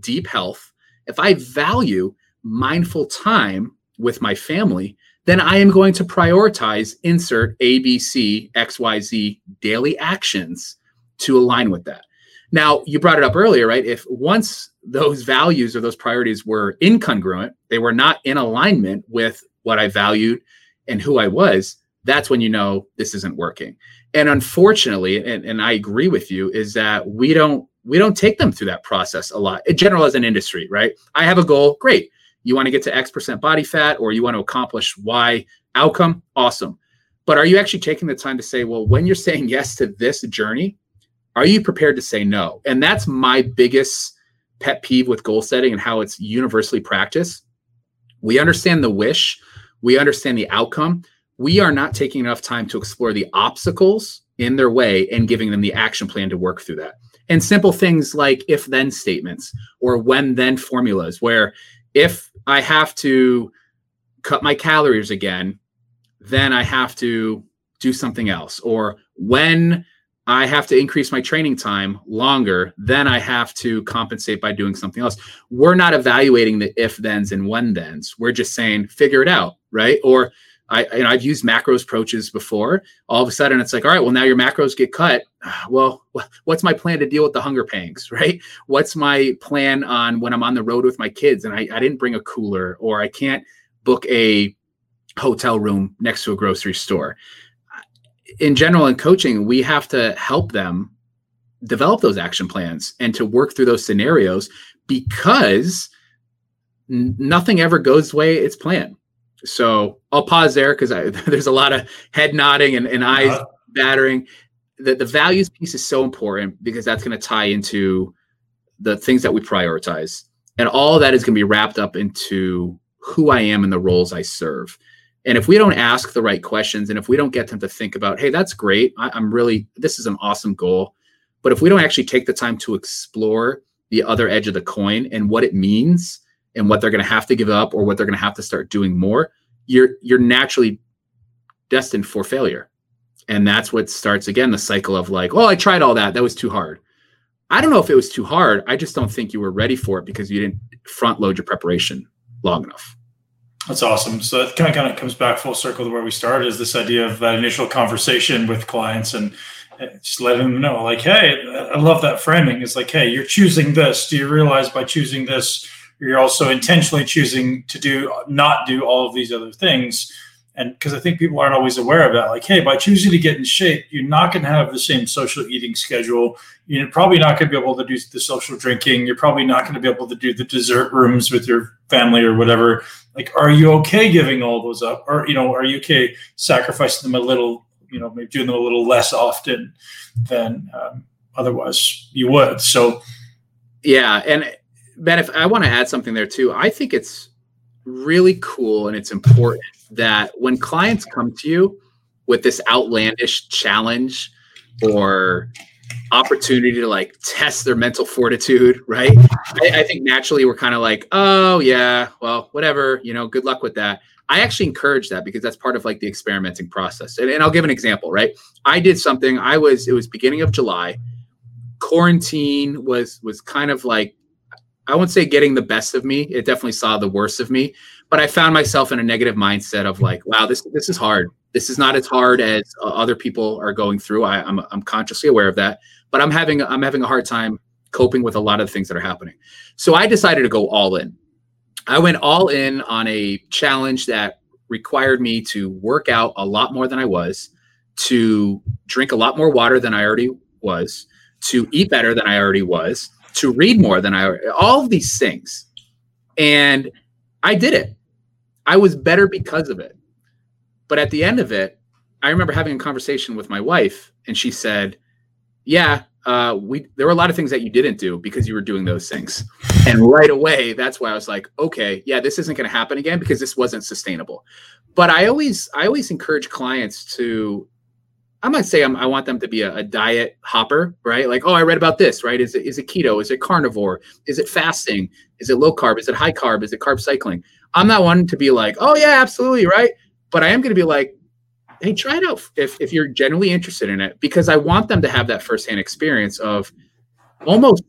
B: deep health, if I value mindful time with my family, then I am going to prioritize insert ABC, XYZ daily actions to align with that. Now, you brought it up earlier, right? If once those values or those priorities were incongruent, they were not in alignment with what I valued and who I was, that's when you know this isn't working. And unfortunately, and, and I agree with you, is that we don't we don't take them through that process a lot. In general, as an industry, right? I have a goal, great. You want to get to X percent body fat, or you want to accomplish Y outcome, awesome. But are you actually taking the time to say, well, when you're saying yes to this journey, are you prepared to say no? And that's my biggest pet peeve with goal setting and how it's universally practiced. We understand the wish, we understand the outcome. We are not taking enough time to explore the obstacles in their way and giving them the action plan to work through that. And simple things like if then statements or when then formulas, where if I have to cut my calories again, then I have to do something else. Or when I have to increase my training time longer, then I have to compensate by doing something else. We're not evaluating the if thens and when thens. We're just saying figure it out, right? Or I, you know, I've used macros approaches before. All of a sudden, it's like, all right, well, now your macros get cut. <sighs> Well, what's my plan to deal with the hunger pangs, <laughs> right? What's my plan on when I'm on the road with my kids and I, I didn't bring a cooler or I can't book a hotel room next to a grocery store? In general in coaching we have to help them develop those action plans and to work through those scenarios because n- nothing ever goes the way it's planned. So i'll pause there because <laughs> there's a lot of head nodding and, and eyes uh-huh. battering. The, the values piece is so important because that's going to tie into the things that we prioritize. And all that is going to be wrapped up into who i am and the roles i serve and if we don't ask the right questions and if we don't get them to think about, hey, that's great. I, am really, this is an awesome goal. But if we don't actually take the time to explore the other edge of the coin and what it means and what they're going to have to give up or what they're going to have to start doing more, you're you're naturally destined for failure. And that's what starts again the cycle of like, oh, I tried all that. That was too hard. I don't know if it was too hard. I just don't think you were ready for it because you didn't front load your preparation long enough.
A: That's awesome. So it kind of kind of comes back full circle to where we started is this idea of that initial conversation with clients and just letting them know, like, hey, I love that framing. Is like, hey, you're choosing this. Do you realize by choosing this, you're also intentionally choosing to do not do all of these other things? And because I think people aren't always aware of that, like, hey, by choosing to get in shape, you're not going to have the same social eating schedule. You're probably not going to be able to do the social drinking. You're probably not going to be able to do the dessert rooms with your family or whatever. Like, are you okay giving all those up, or you know, are you okay sacrificing them a little? You know, maybe doing them a little less often than um, otherwise you would. So,
B: yeah, and Ben, if I want to add something there too, I think it's really cool and it's important that when clients come to you with this outlandish challenge or opportunity to like test their mental fortitude, right? I, I think naturally we're kind of like, oh yeah, well, whatever, you know, good luck with that. I actually encourage that because that's part of like the experimenting process. And, and I'll give an example, right? I did something. I was it was beginning of July. Quarantine was was kind of like I won't say getting the best of me. It definitely saw the worst of me. But I found myself in a negative mindset of like, wow, this this is hard. This is not as hard as uh, other people are going through. I, I'm I'm consciously aware of that, but I'm having I'm having a hard time coping with a lot of the things that are happening. So I decided to go all in. I went all in on a challenge that required me to work out a lot more than I was, to drink a lot more water than I already was, to eat better than I already was, to read more than I all of these things. And I did it. I was better because of it. But at the end of it, I remember having a conversation with my wife, and she said, "Yeah, uh, we there were a lot of things that you didn't do because you were doing those things." And right away, that's why I was like, "Okay, yeah, this isn't going to happen again because this wasn't sustainable." But I always I always encourage clients to I might say I'm, i want them to be a, a, diet hopper, right? Like, oh, I read about this, right? Is it is it keto? Is it carnivore? Is it fasting? Is it low carb? Is it high carb? Is it carb cycling? I'm not one to be like, oh yeah, absolutely, right? But I am going to be like, hey, try it out if if you're genuinely interested in it, because I want them to have that firsthand experience of almost,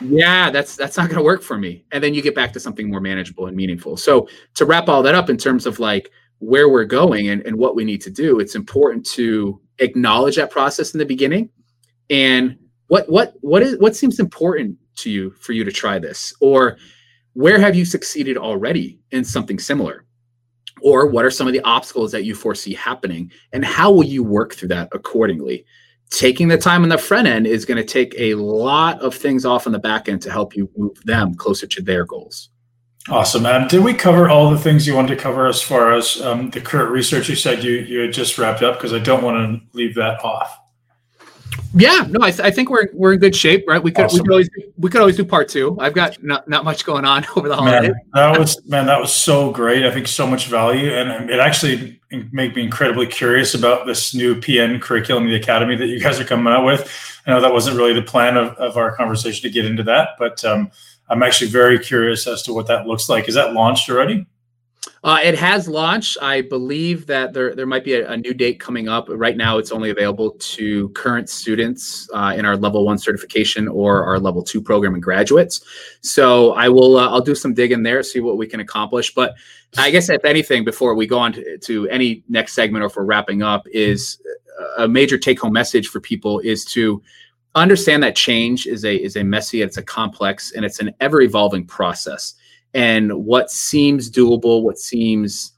B: yeah, that's that's not going to work for me, and then you get back to something more manageable and meaningful. So to wrap all that up in terms of like where we're going and, and what we need to do, it's important to acknowledge that process in the beginning. And what what what is what seems important to you for you to try this? Or where have you succeeded already in something similar? Or what are some of the obstacles that you foresee happening? And how will you work through that accordingly? Taking the time on the front end is going to take a lot of things off on the back end to help you move them closer to their goals.
A: Awesome, Adam. Did we cover all the things you wanted to cover as far as um, the current research you said you, you had just wrapped up? Because I don't want to leave that off.
B: Yeah, no, I, th- I think we're we're in good shape, right? We could awesome. we could always we could always do part two. I've got not, not much going on <laughs> over the holiday.
A: Man, that was man, that was so great. I think so much value, and it actually made me incredibly curious about this new PN curriculum, the academy that you guys are coming out with. I know that wasn't really the plan of, of our conversation to get into that, but um, I'm actually very curious as to what that looks like. Is that launched already?
B: Uh, it has launched. I believe that there there might be a, a, new date coming up. Right now, it's only available to current students uh, in our level one certification or our level two program and graduates. So I will uh, I'll do some digging there, see what we can accomplish. But I guess if anything, before we go on to, to any next segment or if we're wrapping up, is a major take home message for people is to understand that change is a is a messy, it's a complex, and it's an ever evolving process. And what seems doable, what seems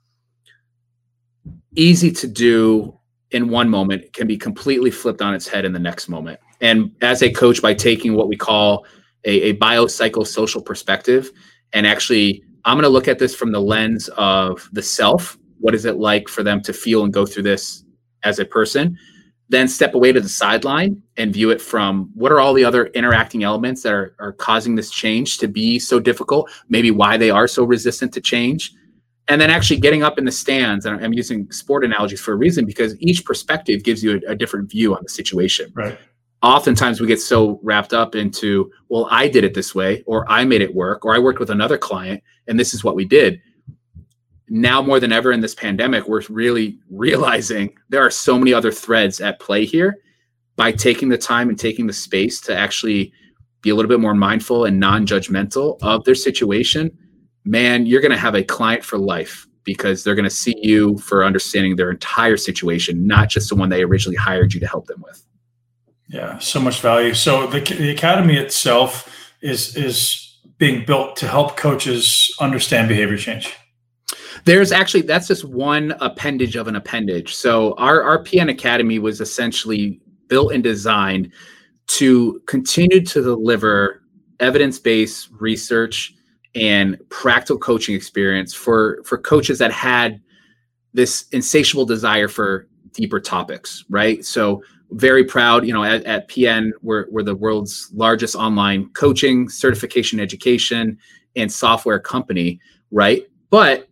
B: easy to do in one moment can be completely flipped on its head in the next moment. And as a coach, by taking what we call a, a biopsychosocial perspective, and actually, I'm going to look at this from the lens of the self. What is it like for them to feel and go through this as a person? Then step away to the sideline and view it from what are all the other interacting elements that are, are causing this change to be so difficult, maybe why they are so resistant to change. And then actually getting up in the stands, and I'm using sport analogies for a reason because each perspective gives you a, a different view on the situation.
A: Right.
B: Oftentimes we get so wrapped up into, well, I did it this way, or I made it work, or I worked with another client and this is what we did now more than ever in this pandemic, we're really realizing there are so many other threads at play here. By taking the time and taking the space to actually be a little bit more mindful and non judgmental of their situation, man, you're going to have a client for life because they're going to see you for understanding their entire situation, not just the one they originally hired you to help them with.
A: Yeah, so much value. So the, the academy itself is is being built to help coaches understand behavior change.
B: There's actually that's just one appendage of an appendage. So our our PN Academy was essentially built and designed to continue to deliver evidence-based research and practical coaching experience for for coaches that had this insatiable desire for deeper topics, right? So very proud, you know, at, at PN, we're, we're the world's largest online coaching, certification, education, and software company, right? But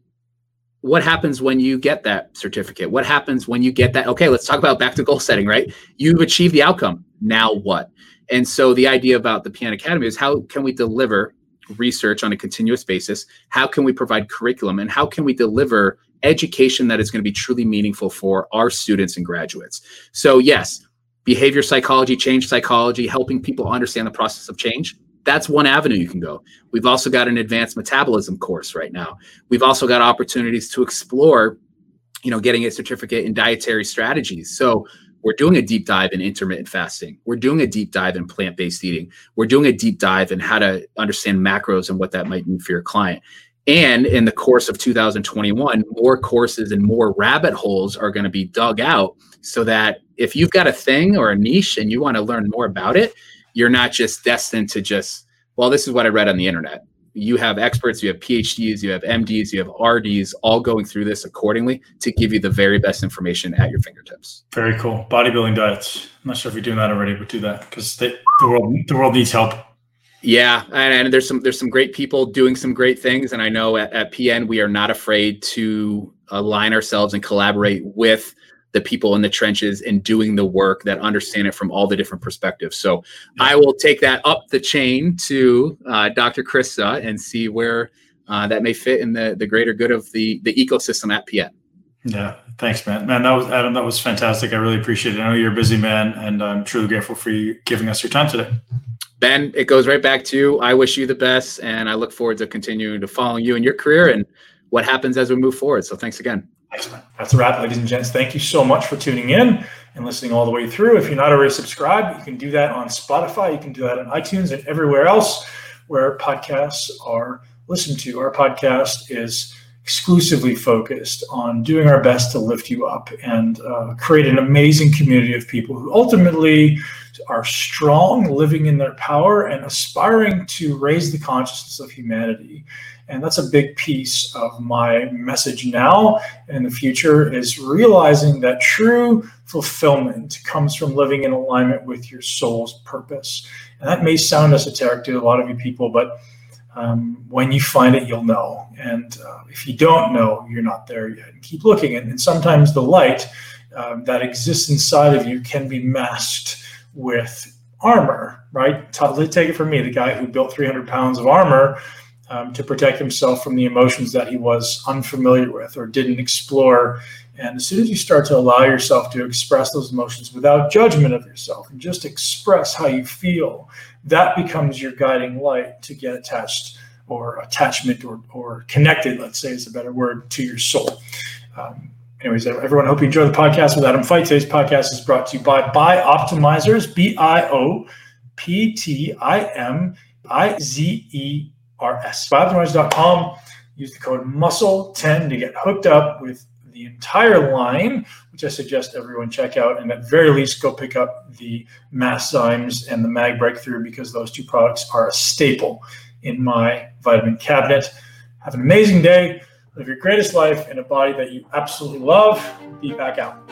B: what happens when you get that certificate? What happens when you get that? Okay, let's talk about back to goal setting, right? You've achieved the outcome. Now what? And so the idea about the PN Academy is how can we deliver research on a continuous basis? How can we provide curriculum? And how can we deliver education that is going to be truly meaningful for our students and graduates? So, yes, behavior psychology, change psychology, helping people understand the process of change that's one avenue you can go. We've also got an advanced metabolism course right now. We've also got opportunities to explore, you know, getting a certificate in dietary strategies. So we're doing a deep dive in intermittent fasting. We're doing a deep dive in plant-based eating. We're doing a deep dive in how to understand macros and what that might mean for your client. And in the course of 2021, more courses and more rabbit holes are going to be dug out so that if you've got a thing or a niche and you want to learn more about it, you're not just destined to just well this is what i read on the internet you have experts, you have PhDs, you have MDs, you have RDs, all going through this accordingly to give you the very best information at your fingertips.
A: Very cool. Bodybuilding diets. I'm not sure if you're doing that already, but do that because the world the world needs help.
B: Yeah, and, there's some there's some great people doing some great things, and I know at, at PN we are not afraid to align ourselves and collaborate with the people in the trenches and doing the work that understand it from all the different perspectives. So yeah. I will take that up the chain to uh, Dr. Krista and see where uh, that may fit in the the greater good of the the ecosystem at PN.
A: Yeah, thanks, man. Man, that was Adam. That was fantastic. I really appreciate it. I know you're a busy man, and I'm truly grateful for you giving us your time today.
B: Ben, it goes right back to you. I wish you the best, and I look forward to continuing to follow you in your career and what happens as we move forward. So, thanks again.
A: Excellent. That's a wrap, ladies and gents. Thank you so much for tuning in and listening all the way through. If you're not already subscribed, you can do that on Spotify. You can do that on iTunes and everywhere else where podcasts are listened to. Our podcast is exclusively focused on doing our best to lift you up and uh, create an amazing community of people who ultimately are strong, living in their power, and aspiring to raise the consciousness of humanity. And that's a big piece of my message now and the future is realizing that true fulfillment comes from living in alignment with your soul's purpose. And that may sound esoteric to a lot of you people, but um, when you find it, you'll know. And uh, if you don't know, you're not there yet. And keep looking. And, and sometimes the light um, that exists inside of you can be masked with armor, right? Totally take it from me, the guy who built 300 pounds of armor um, to protect himself from the emotions that he was unfamiliar with or didn't explore. And as soon as you start to allow yourself to express those emotions without judgment of yourself and just express how you feel, that becomes your guiding light to get attached or attachment or, or connected, let's say is a better word, to your soul. Um, anyways, everyone, I hope you enjoy the podcast with Adam Feit. Today's podcast is brought to you by Bioptimizers, B I O P T I M I Z E R S. Bioptimizers.com. Use the code MUSCLE10 to get hooked up with the entire line, which I suggest everyone check out. And at very least, go pick up the Masszymes and the Mag Breakthrough because those two products are a staple in my vitamin cabinet. Have an amazing day. Live your greatest life in a body that you absolutely love. Be back out.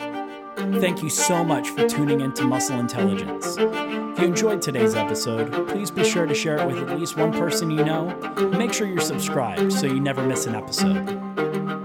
C: Thank you so much for tuning in to Muscle Intelligence. If you enjoyed today's episode, please be sure to share it with at least one person you know. Make sure you're subscribed so you never miss an episode.